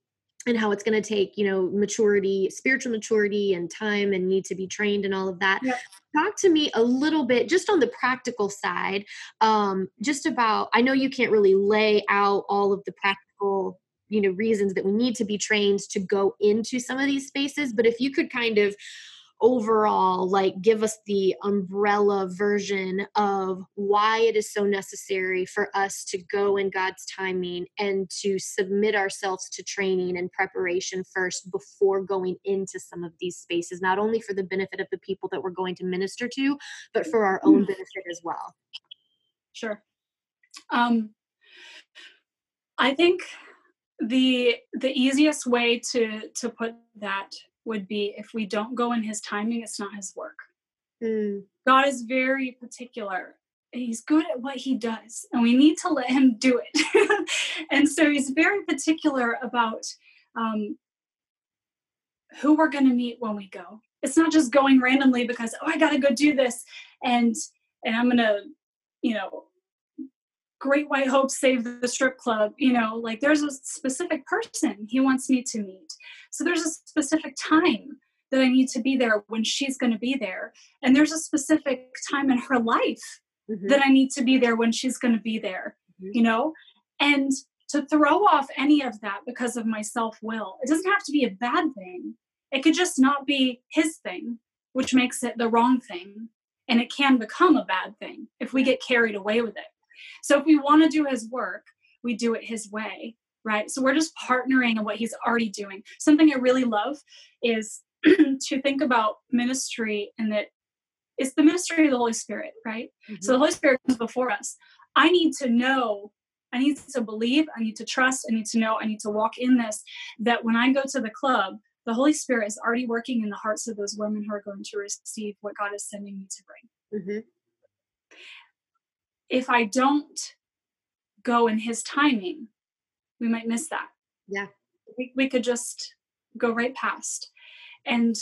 and how it's going to take you know maturity spiritual maturity and time and need to be trained and all of that yep. talk to me a little bit just on the practical side um, just about i know you can't really lay out all of the practical you know reasons that we need to be trained to go into some of these spaces but if you could kind of overall like give us the umbrella version of why it is so necessary for us to go in God's timing and to submit ourselves to training and preparation first before going into some of these spaces not only for the benefit of the people that we're going to minister to but for our own benefit as well. Sure. Um i think the the easiest way to to put that would be if we don't go in his timing, it's not his work. Mm. God is very particular. He's good at what he does, and we need to let him do it. and so he's very particular about um, who we're going to meet when we go. It's not just going randomly because oh, I got to go do this, and and I'm going to, you know, Great White Hope Save the Strip Club. You know, like there's a specific person he wants me to meet. So there's a specific time that I need to be there when she's going to be there. And there's a specific time in her life mm-hmm. that I need to be there when she's going to be there, mm-hmm. you know? And to throw off any of that because of my self will, it doesn't have to be a bad thing. It could just not be his thing, which makes it the wrong thing. And it can become a bad thing if we get carried away with it. So if we want to do his work, we do it his way, right? So we're just partnering in what he's already doing. Something I really love is to think about ministry and that it's the ministry of the Holy Spirit, right? Mm-hmm. So the Holy Spirit comes before us. I need to know, I need to believe, I need to trust, I need to know, I need to walk in this that when I go to the club, the Holy Spirit is already working in the hearts of those women who are going to receive what God is sending me to bring. Mm-hmm if I don't go in his timing, we might miss that. Yeah. We, we could just go right past. And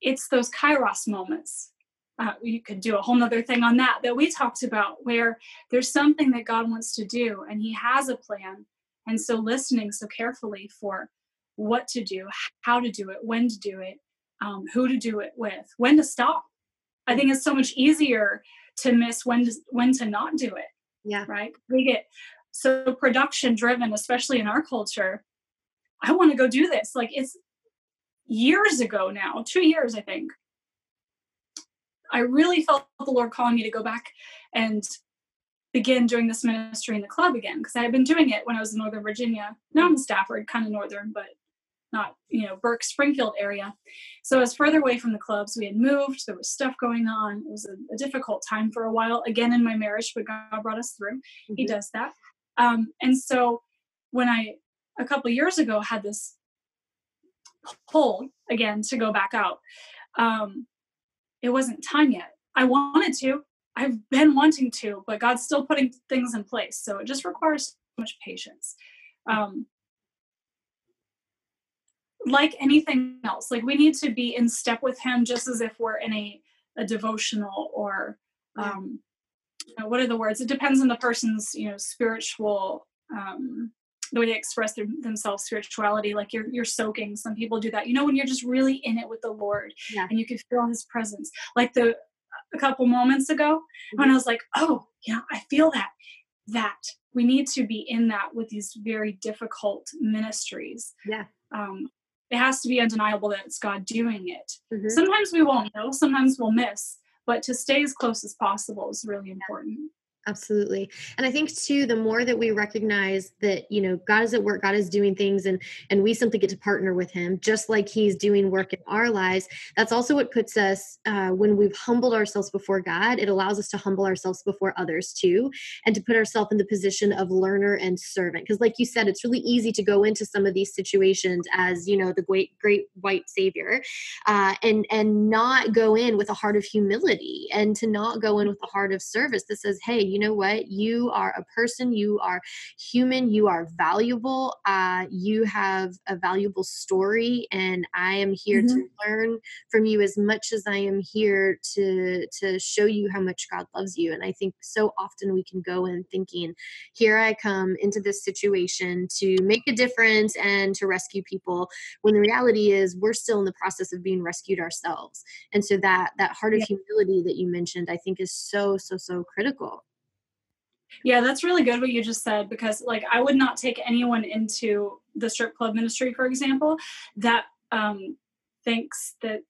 it's those kairos moments. Uh, you could do a whole nother thing on that that we talked about where there's something that God wants to do and he has a plan. And so listening so carefully for what to do, how to do it, when to do it, um, who to do it with, when to stop. I think it's so much easier to miss when to when to not do it yeah. right? We get so production driven especially in our culture. I want to go do this. Like it's years ago now two years i think. I really felt the lord calling me to go back and begin doing this ministry in the club again because i had been doing it when i was in northern virginia. Now i'm in stafford kind of northern but not you know burke springfield area. So i was further away from the clubs we had moved there was stuff going on. It was a, a difficult time for a while. Again in my marriage but god brought us through. Mm-hmm. he does that. Um, and so when i a couple years ago had this pull again to go back out um, it wasn't time yet. I wanted to. I've been wanting to but god's still putting things in place. So it just requires so much patience. Um, like anything else. Like we need to be in step with him just as if we're in a, a devotional or um you know, what are the words? It depends on the person's you know spiritual um the way they express their, themselves spirituality. Like you're you're soaking. Some people do that. You know when you're just really in it with the lord yeah. and you can feel his presence. Like the a couple moments ago mm-hmm. when i was like oh yeah i feel that that. We need to be in that with these very difficult ministries. Yeah. Um it has to be undeniable that it's God doing it. Mm-hmm. Sometimes we won't know, sometimes we'll miss, but to stay as close as possible is really important. Absolutely. And i think too the more that we recognize that you know god is at work god is doing things and and we simply get to partner with him just like he's doing work in our lives that's also what puts us uh, when we've humbled ourselves before god it allows us to humble ourselves before others too and to put ourselves in the position of learner and servant. Because like you said it's really easy to go into some of these situations as you know the great great white savior uh, and and not go in with a heart of humility and to not go in with a heart of service that says hey you know what? You are a person, you are human, you are valuable, uh, you have a valuable story, and I am here mm-hmm. to learn from you as much as I am here to to show you how much God loves you. And I think so often we can go in thinking, here I come into this situation to make a difference and to rescue people, when the reality is we're still in the process of being rescued ourselves. And so that that heart of yeah. humility that you mentioned, I think is so, so, so critical. Yeah, that's really good what you just said because like I would not take anyone into the strip club ministry, for example, that um, thinks that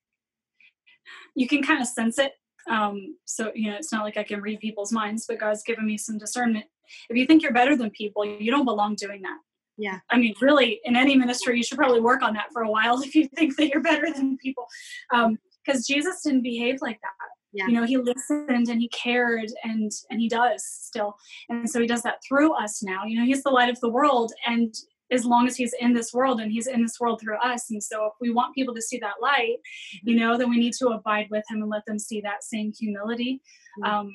you can kind of sense it. Um, so you know, it's not like I can read people's minds, but God's given me some discernment. If you think you're better than people, you don't belong doing that. Yeah. I mean, really, in any ministry, you should probably work on that for a while if you think that you're better than people. Because um, Jesus didn't behave like that yeah. you know he listened and he cared and and he does still. And so he does that through us now. You know he's the light of the world. And as long as he's in this world and he's in this world through us and so if we want people to see that light you know then we need to abide with him and let them see that same humility. Mm-hmm. um,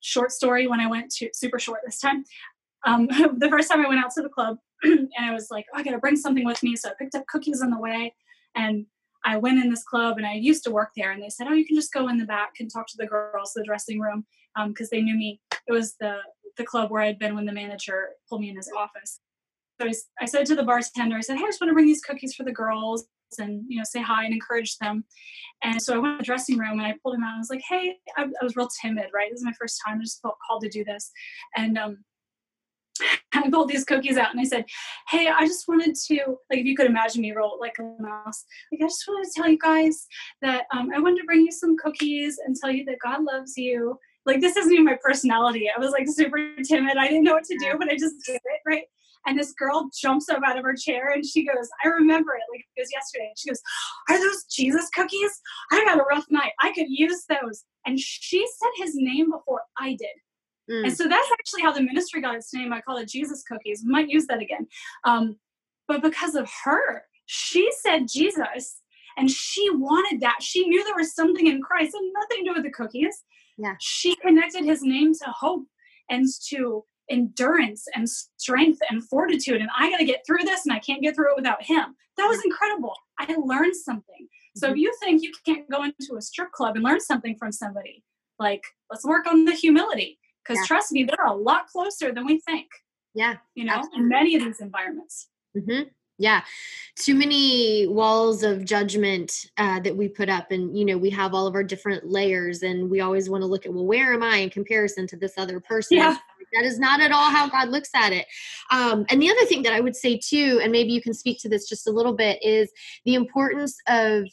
short story when i went to super short this time. Um, the first time i went out to the club and i was like oh, i gotta bring something with me. So i picked up cookies on the way and I went in this club and I used to work there, and they said, "Oh, you can just go in the back and talk to the girls, the dressing room," because um, they knew me. It was the the club where I'd been when the manager pulled me in his office. So I, I said to the bartender, I said, "Hey, I just want to bring these cookies for the girls." and you know say hi and encourage them and so i went to the dressing room and i pulled him out i was like hey I, I was real timid right this is my first time i just felt called to do this and um I pulled these cookies out and I said, Hey, I just wanted to, like, if you could imagine me roll like a mouse, like, I just wanted to tell you guys that um, I wanted to bring you some cookies and tell you that God loves you. Like, this isn't even my personality. I was like super timid. I didn't know what to do, but I just did it, right? And this girl jumps up out of her chair and she goes, I remember it like it was yesterday. She goes, Are those Jesus cookies? I had a rough night. I could use those. And she said his name before I did. Mm. And so that's actually how the ministry got its name. I call it Jesus Cookies. We might use that again. Um, but because of her, she said Jesus and she wanted that. She knew there was something in Christ and nothing to do with the cookies. Yeah. She connected his name to hope and to endurance and strength and fortitude. And I got to get through this and I can't get through it without him. That was incredible. I learned something. So if mm-hmm. you think you can't go into a strip club and learn something from somebody, like let's work on the humility because yeah. trust me, they're a lot closer than we think. Yeah. You know, absolutely. in many of these environments. Mm-hmm. Yeah. Too many walls of judgment uh, that we put up. And, you know, we have all of our different layers, and we always want to look at, well, where am I in comparison to this other person? Yeah. That is not at all how God looks at it. Um, and the other thing that I would say, too, and maybe you can speak to this just a little bit, is the importance of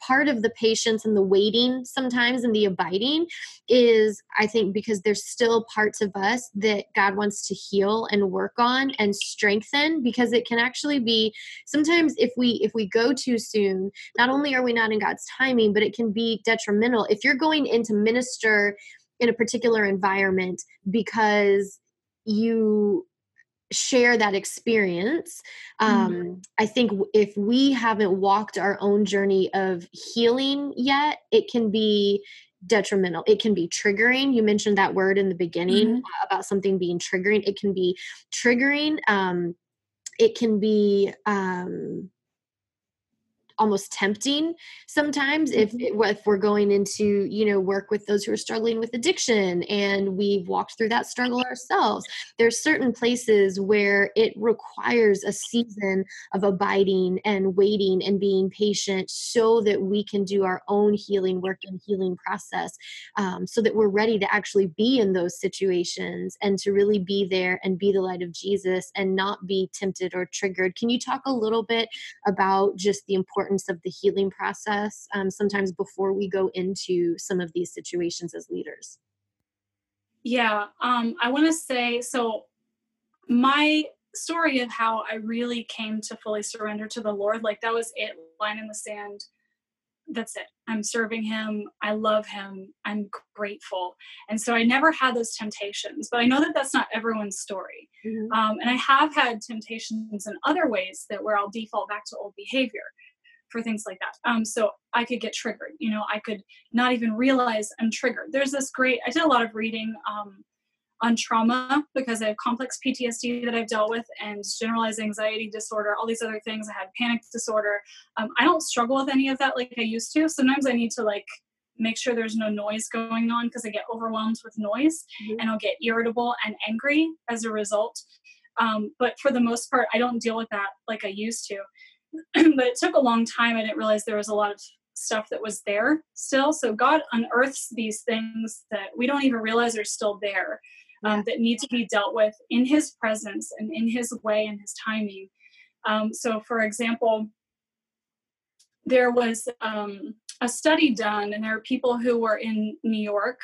part of the patience and the waiting sometimes and the abiding is i think because there's still parts of us that god wants to heal and work on and strengthen because it can actually be sometimes if we if we go too soon not only are we not in god's timing but it can be detrimental. If you're going in to minister in a particular environment because you share that experience um mm-hmm. i think if we haven't walked our own journey of healing yet it can be detrimental it can be triggering you mentioned that word in the beginning mm-hmm. about something being triggering it can be triggering um it can be um almost tempting sometimes if mm-hmm. if we're going into you know work with those who are struggling with addiction and we've walked through that struggle ourselves there's certain places where it requires a season of abiding and waiting and being patient so that we can do our own healing work and healing process um, so that we're ready to actually be in those situations and to really be there and be the light of jesus and not be tempted or triggered can you talk a little bit about just the importance importance of the healing process um, sometimes before we go into some of these situations as leaders? Yeah, um, I want to say so. My story of how I really came to fully surrender to the Lord, like that was it, line in the sand. That's it. I'm serving Him. I love Him. I'm grateful. And so I never had those temptations, but I know that that's not everyone's story. Mm-hmm. Um, and I have had temptations in other ways that where I'll default back to old behavior for things like that. Um, so I could get triggered. You know, I could not even realize I'm triggered. There's this great. I did a lot of reading um, on trauma because I have complex PTSD that I've dealt with and generalized anxiety disorder, all these other things. I had panic disorder. Um, I don't struggle with any of that like I used to. Sometimes I need to like make sure there's no noise going on because I get overwhelmed with noise mm-hmm. and I'll get irritable and angry as a result. Um, but for the most part, I don't deal with that like I used to. but it took a long time. I didn't realize there was a lot of stuff that was there still. So God unearths these things that we don't even realize are still there, um, that need to be dealt with in His presence and in His way and His timing. Um, so, for example, there was um, a study done, and there are people who were in New York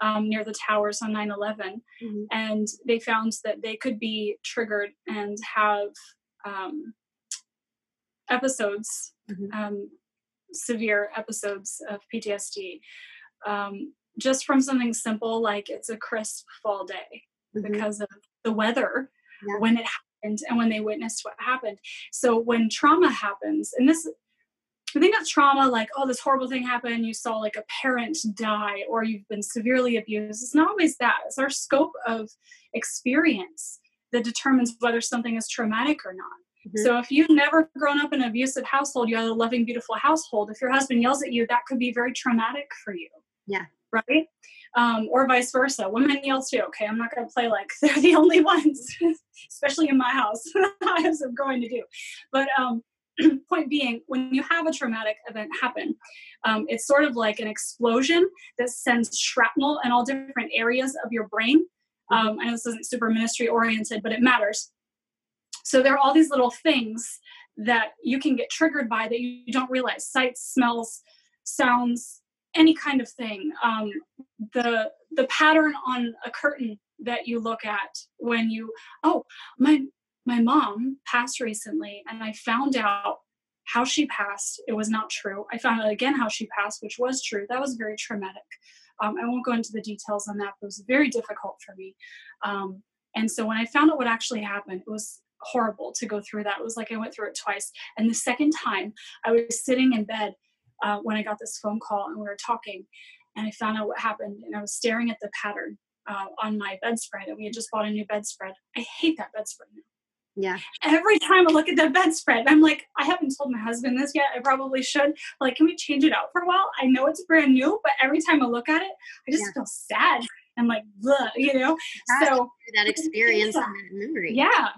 um, near the towers on 9 11, mm-hmm. and they found that they could be triggered and have um, episodes, mm-hmm. um, severe episodes of PTSD, um, just from something simple like it's a crisp fall day mm-hmm. because of the weather yeah. when it happened and when they witnessed what happened. So when trauma happens, and this I think of trauma like, oh, this horrible thing happened, you saw like a parent die, or you've been severely abused. It's not always that. It's our scope of experience that determines whether something is traumatic or not. Mm-hmm. So if you've never grown up in an abusive household, you have a loving, beautiful household. If your husband yells at you, that could be very traumatic for you. Yeah. Right? Um, or vice versa. Women yell too. Okay, I'm not going to play like they're the only ones, especially in my house. I have some growing to do. But um, point being, when you have a traumatic event happen, um, it's sort of like an explosion that sends shrapnel in all different areas of your brain. Mm-hmm. Um, I know this isn't super ministry oriented, but it matters. So there are all these little things that you can get triggered by that you don't realize sights, smells, sounds, any kind of thing. Um, the the pattern on a curtain that you look at when you oh my my mom passed recently and I found out how she passed. It was not true. I found out again how she passed, which was true. That was very traumatic. Um, I won't go into the details on that, but it was very difficult for me. Um, and so when I found out what actually happened, it was horrible to go through that. It was like I went through it twice. And the second time, I was sitting in bed uh, when I got this phone call and we were talking, and I found out what happened. And I was staring at the pattern uh, on my bedspread, and we had just bought a new bedspread. I hate that bedspread now. Yeah. Every time I look at that bedspread, I'm like, I haven't told my husband this yet. I probably should. Like, can we change it out for a while? I know it's brand new, but every time I look at it, I just yeah. feel sad and like, you know. So that experience and that memory. Yeah,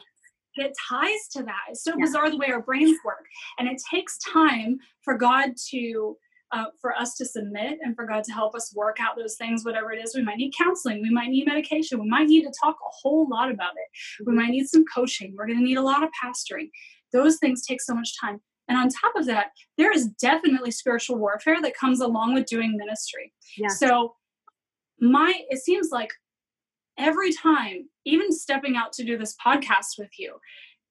it ties to that. It's so yeah. bizarre the way our brains work. And it takes time for God to, uh, for us to submit and for God to help us work out those things, whatever it is. We might need counseling. We might need medication. We might need to talk a whole lot about it. We might need some coaching. We're going to need a lot of pastoring. Those things take so much time. And on top of that, there is definitely spiritual warfare that comes along with doing ministry. Yeah. So, my, it seems like every time, even stepping out to do this podcast with you,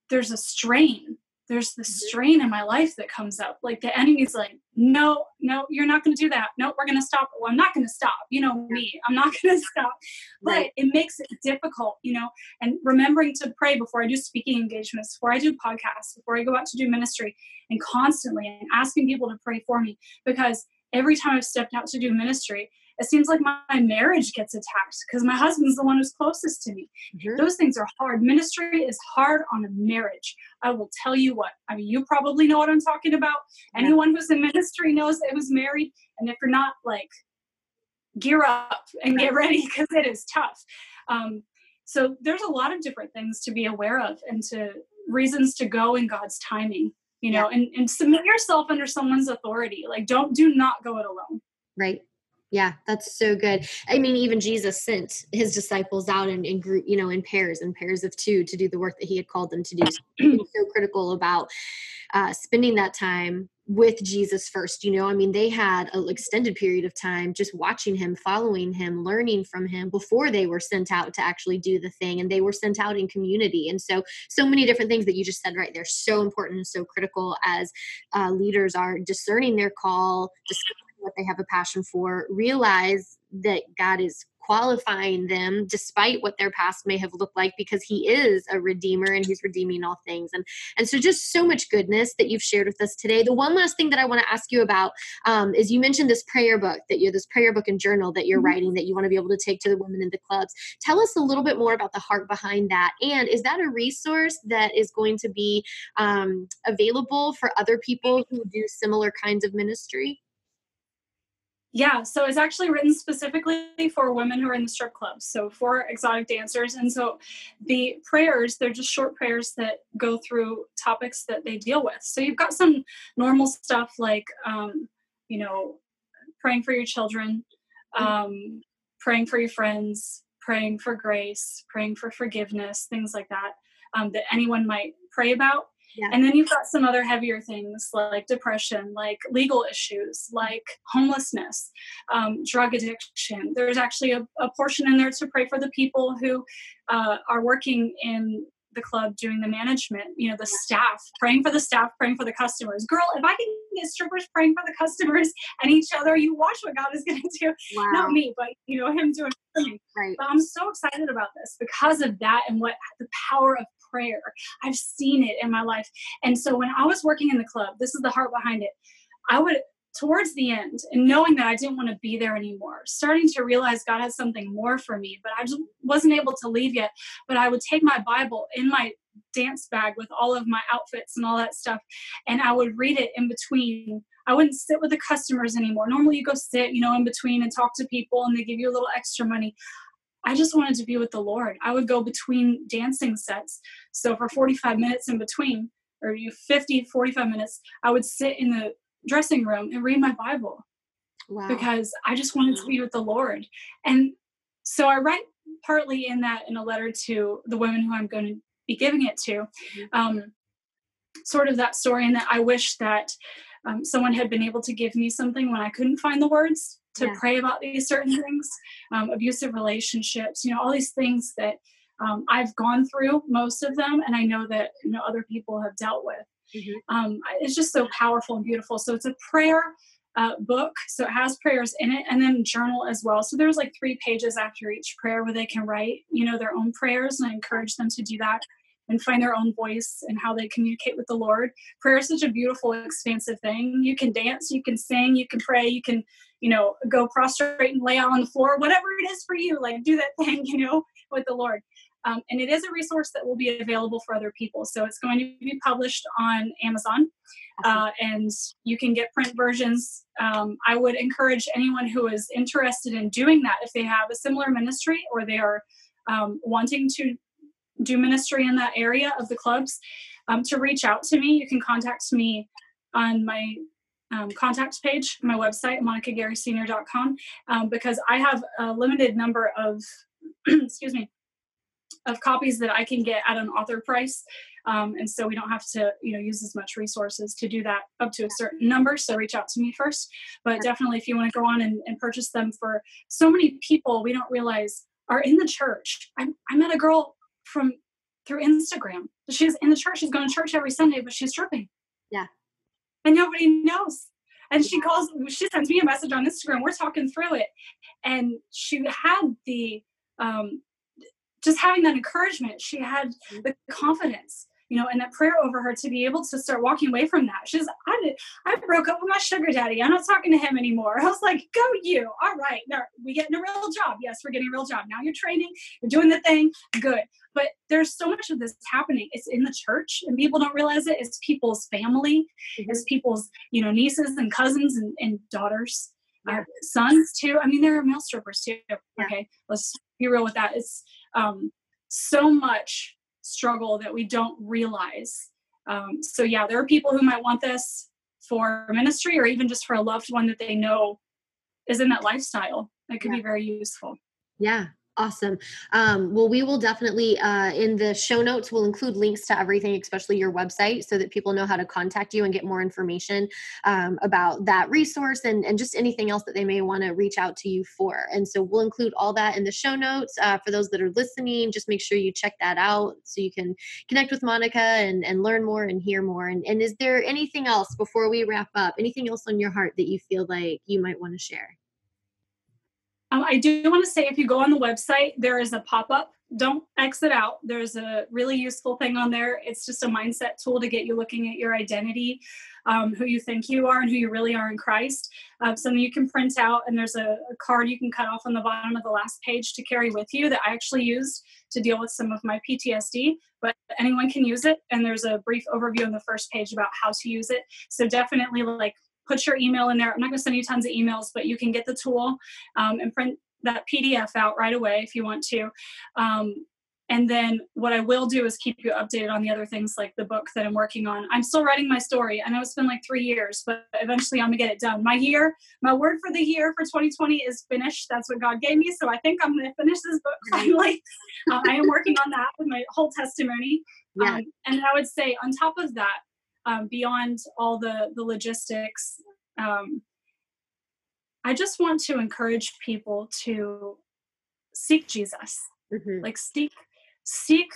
there's a strain. There's the mm-hmm. strain in my life that comes up. Like the enemy's like, no, no, you're not going to do that. No, we're going to stop. Well, I'm not going to stop. You know me, I'm not going to stop. But it makes it difficult, you know, and remembering to pray before I do speaking engagements, before I do podcasts, before I go out to do ministry, and constantly and asking people to pray for me because every time I've stepped out to do ministry, it seems like my, my marriage gets attacked because my husband's the one who's closest to me. Mm-hmm. Those things are hard. Ministry is hard on a marriage. I will tell you what. I mean, you probably know what I'm talking about. Yeah. Anyone who's in ministry knows it was married. And if you're not, like, gear up and get ready because it is tough. Um, so there's a lot of different things to be aware of and to reasons to go in God's timing, you know, yeah. and, and submit yourself under someone's authority. Like don't do not go it alone. Right. Yeah, that's so good. I mean, even Jesus sent his disciples out in, in group, you know, in pairs and pairs of two to do the work that he had called them to do. So, so critical about uh, spending that time with Jesus first. You know, I mean, they had an extended period of time just watching him, following him, learning from him before they were sent out to actually do the thing. And they were sent out in community. And so, so many different things that you just said right there, so important and so critical as uh, leaders are discerning their call, discovering what they have a passion for, realize that God is qualifying them despite what their past may have looked like because he is a redeemer and he's redeeming all things. And and so just so much goodness that you've shared with us today. The one last thing that i want to ask you about um, is you mentioned this prayer book that you're this prayer book and journal that you're mm-hmm. writing that you want to be able to take to the women in the clubs. Tell us a little bit more about the heart behind that. And is that a resource that is going to be um, available for other people who do similar kinds of ministry yeah, so it's actually written specifically for women who are in the strip clubs, so for exotic dancers. And so the prayers, they're just short prayers that go through topics that they deal with. So you've got some normal stuff like, um, you know, praying for your children, mm-hmm. um, praying for your friends, praying for grace, praying for forgiveness, things like that, um, that anyone might pray about. Yeah. And then you've got some other heavier things like depression, like legal issues, like homelessness, um, drug addiction. There's actually a, a, portion in there to pray for the people who uh, are working in the club doing the management, you know, the staff, praying for the staff, praying for the customers. Girl, if I can get strippers praying for the customers and each other, you watch what God is going to do. Wow. Not me, but you know, Him doing for me. Right. But I'm so excited about this because of that and what the power of prayer. I've seen it in my life. And so when I was working in the club, this is the heart behind it. I would towards the end and knowing that I didn't want to be there anymore, starting to realize God has something more for me, but I just wasn't able to leave yet. But I would take my Bible in my dance bag with all of my outfits and all that stuff, and I would read it in between. I wouldn't sit with the customers anymore. Normally, you go sit, you know, in between and talk to people, and they give you a little extra money. I just wanted to be with the Lord. I would go between dancing sets. So for 45 minutes in between, or you 50, 45 minutes, I would sit in the dressing room and read my Bible. Wow. Because I just wanted to be with the Lord. And so I write partly in that in a letter to the women who I'm going to be giving it to. Mm-hmm. Um, sort of that story, and that I wish that um, someone had been able to give me something when I couldn't find the words to yeah. pray about these certain things um, abusive relationships you know all these things that um, i've gone through most of them and i know that you know other people have dealt with mm-hmm. um, it's just so powerful and beautiful so it's a prayer uh, book so it has prayers in it and then journal as well so there's like three pages after each prayer where they can write you know their own prayers and i encourage them to do that and find their own voice and how they communicate with the Lord. Prayer is such a beautiful, expansive thing. You can dance, you can sing, you can pray, you can you know, go prostrate and lay out on the floor, whatever it is for you, like do that thing, you know, with the Lord. Um, and it is a resource that will be available for other people. So it's going to be published on Amazon, uh, and you can get print versions. Um, I would encourage anyone who is interested in doing that, if they have a similar ministry or they are um, wanting to do ministry in that area of the clubs, um, to reach out to me. You can contact me on my um, contact page, my website, monicagarySenior.com, um, because I have a limited number of, excuse me, of copies that I can get at an author price. Um, and so we don't have to, you know, use as much resources to do that up to a certain number. So reach out to me first. But definitely, if you want to go on and, and purchase them for so many people, we don't realize are in the church. I, I met a girl from through Instagram. She's in the church. She's going to church every Sunday, but she's tripping. Yeah and nobody knows. And she calls, she sends me a message on Instagram. We're talking through it. And she had the, um, just having that encouragement, she had mm-hmm. the confidence you know, and that prayer over her to be able to start walking away from that. She's, I did, I broke up with my sugar daddy. I'm not talking to him anymore. I was like, go you. All right. Now we getting a real job. Yes, we're getting a real job. Now you're training, you're doing the thing. Good. But there's so much of this happening. It's in the church and people don't realize it. It's people's family. Mm-hmm. It's people's, you know, nieces and cousins and, and daughters. Uh, sons too. I mean, there are male strippers too. Okay, yeah. let's be real with that. It's um, so much struggle that we don't realize. Um, so, yeah, there are people who might want this for ministry or even just for a loved one that they know is in that lifestyle. That could yeah. be very useful. Yeah, Awesome. Um, well, we will definitely, uh, in the show notes, we'll include links to everything, especially your website, so that people know how to contact you and get more information um, about that resource and, and just anything else that they may want to reach out to you for. And so we'll include all that in the show notes. Uh, for those that are listening, just make sure you check that out so you can connect with Monica and, and learn more and hear more. And, and is there anything else before we wrap up? Anything else on your heart that you feel like you might want to share? Um, I do want to say if you go on the website, there is a pop up. Don't exit out. There's a really useful thing on there. It's just a mindset tool to get you looking at your identity, um, who you think you are, and who you really are in Christ. Um, something you can print out, and there's a, a, card you can cut off on the bottom of the last page to carry with you that I actually used to deal with some of my PTSD. But anyone can use it, and there's a brief overview on the first page about how to use it. So definitely like put your email in there. I'm not going to send you tons of emails, but you can get the tool um, and print that PDF out right away if you want to. Um, and then what I will do is keep you updated on the other things like the book that I'm working on. I'm still writing my story. I know it's been like three years, but eventually I'm gonna get it done. My year, my word for the year for 2020 is finished. That's what God gave me. So I think I'm gonna finish this book finally. uh, I am working on that with my whole testimony. Yeah. Um, and I would say on top of that, um, beyond all the the logistics um, i just want to encourage people to seek jesus. Mm-hmm. like seek seek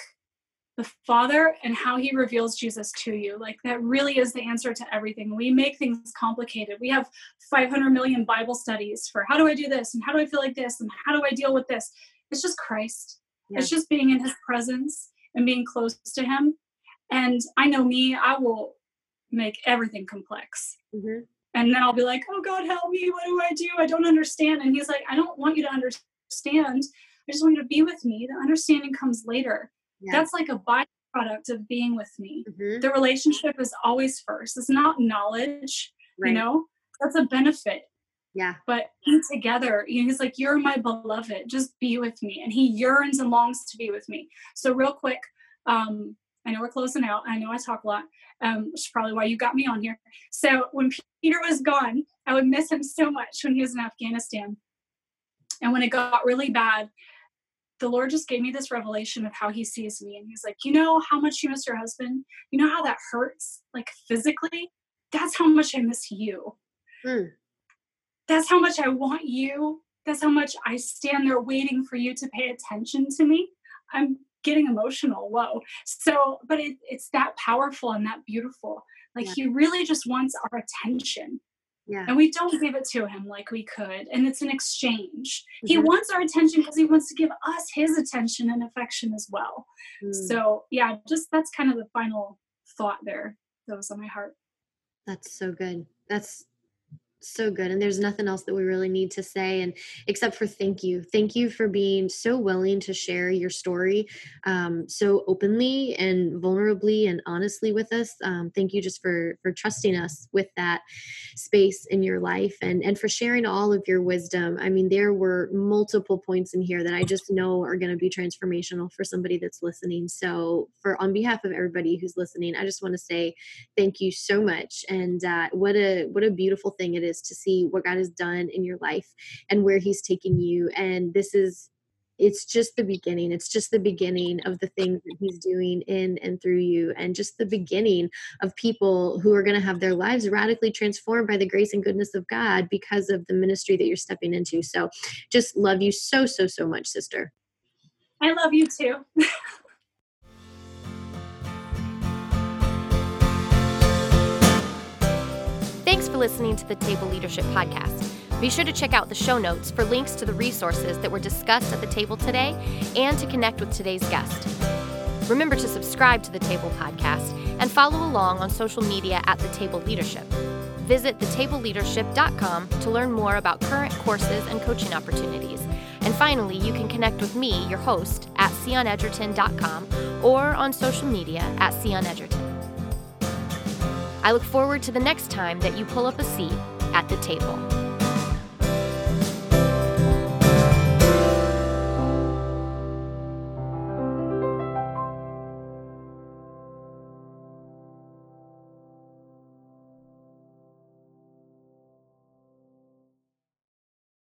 the father and how he reveals jesus to you. Like that really is the answer to everything. We make things complicated. We have 500 million bible studies for how do i do this and how do i feel like this and how do i deal with this? It's just christ. Yeah. it's just being in his presence and being close to him. And I know me, I will make everything complex. Mm-hmm. And then I'll be like, oh God, help me. What do I do? I don't understand. And he's like, I don't want you to understand. I just want you to be with me. The understanding comes later. Yeah. That's like a byproduct of being with me. Mm-hmm. The relationship is always first. It's not knowledge, right. you know, that's a benefit. Yeah. But together, you know, he's like, You're my beloved. Just be with me. And he yearns and longs to be with me. So, real quick, um, I know we're closing out. I know I talk a lot, um, which is probably why you got me on here. So when Peter was gone, I would miss him so much when he was in Afghanistan. And when it got really bad, the Lord just gave me this revelation of how he sees me. And he's like, You know how much you miss your husband? You know how that hurts, like physically? That's how much I miss you. Mm. That's how much I want you. That's how much I stand there waiting for you to pay attention to me. I'm getting emotional whoa so but it, it's that powerful and that beautiful like yeah. he really just wants our attention yeah. And we don't give it to him like we could. And it's an exchange. Mm-hmm. He wants our attention because he wants to give us his attention and affection as well. Mm. So, yeah, just that's kind of the final thought there that was on my heart. That's so good. That's so good and there's nothing else that we really need to say and except for thank you. Thank you for being so willing to share your story um, so openly and vulnerably and honestly with us. Um, thank you just for for trusting us with that space in your life and and for sharing all of your wisdom. I mean there were multiple points in here that i just know are going to be transformational for somebody that's listening. So for on behalf of everybody who's listening i just want to say thank you so much and uh, what a what a beautiful thing it is to see what God has done in your life and where He's taking you. And this is it's just the beginning. It's just the beginning of the things that he's doing in and through you, and just the beginning of people who are going to have their lives radically transformed by the grace and goodness of God because of the ministry that you're stepping into. So, just love you so, so, so much, sister. I love you too. for listening to the Table Leadership Podcast. Be sure to check out the show notes for links to the resources that were discussed at the table today and to connect with today's guest. Remember to subscribe to the Table Podcast and follow along on social media at The Table Leadership. Visit thetableleadership.com to learn more about current courses and coaching opportunities. And finally, you can connect with me, your host, at sionedgerton.com or on social media at sionedgerton. I look forward to the next time that you pull up a seat at the table.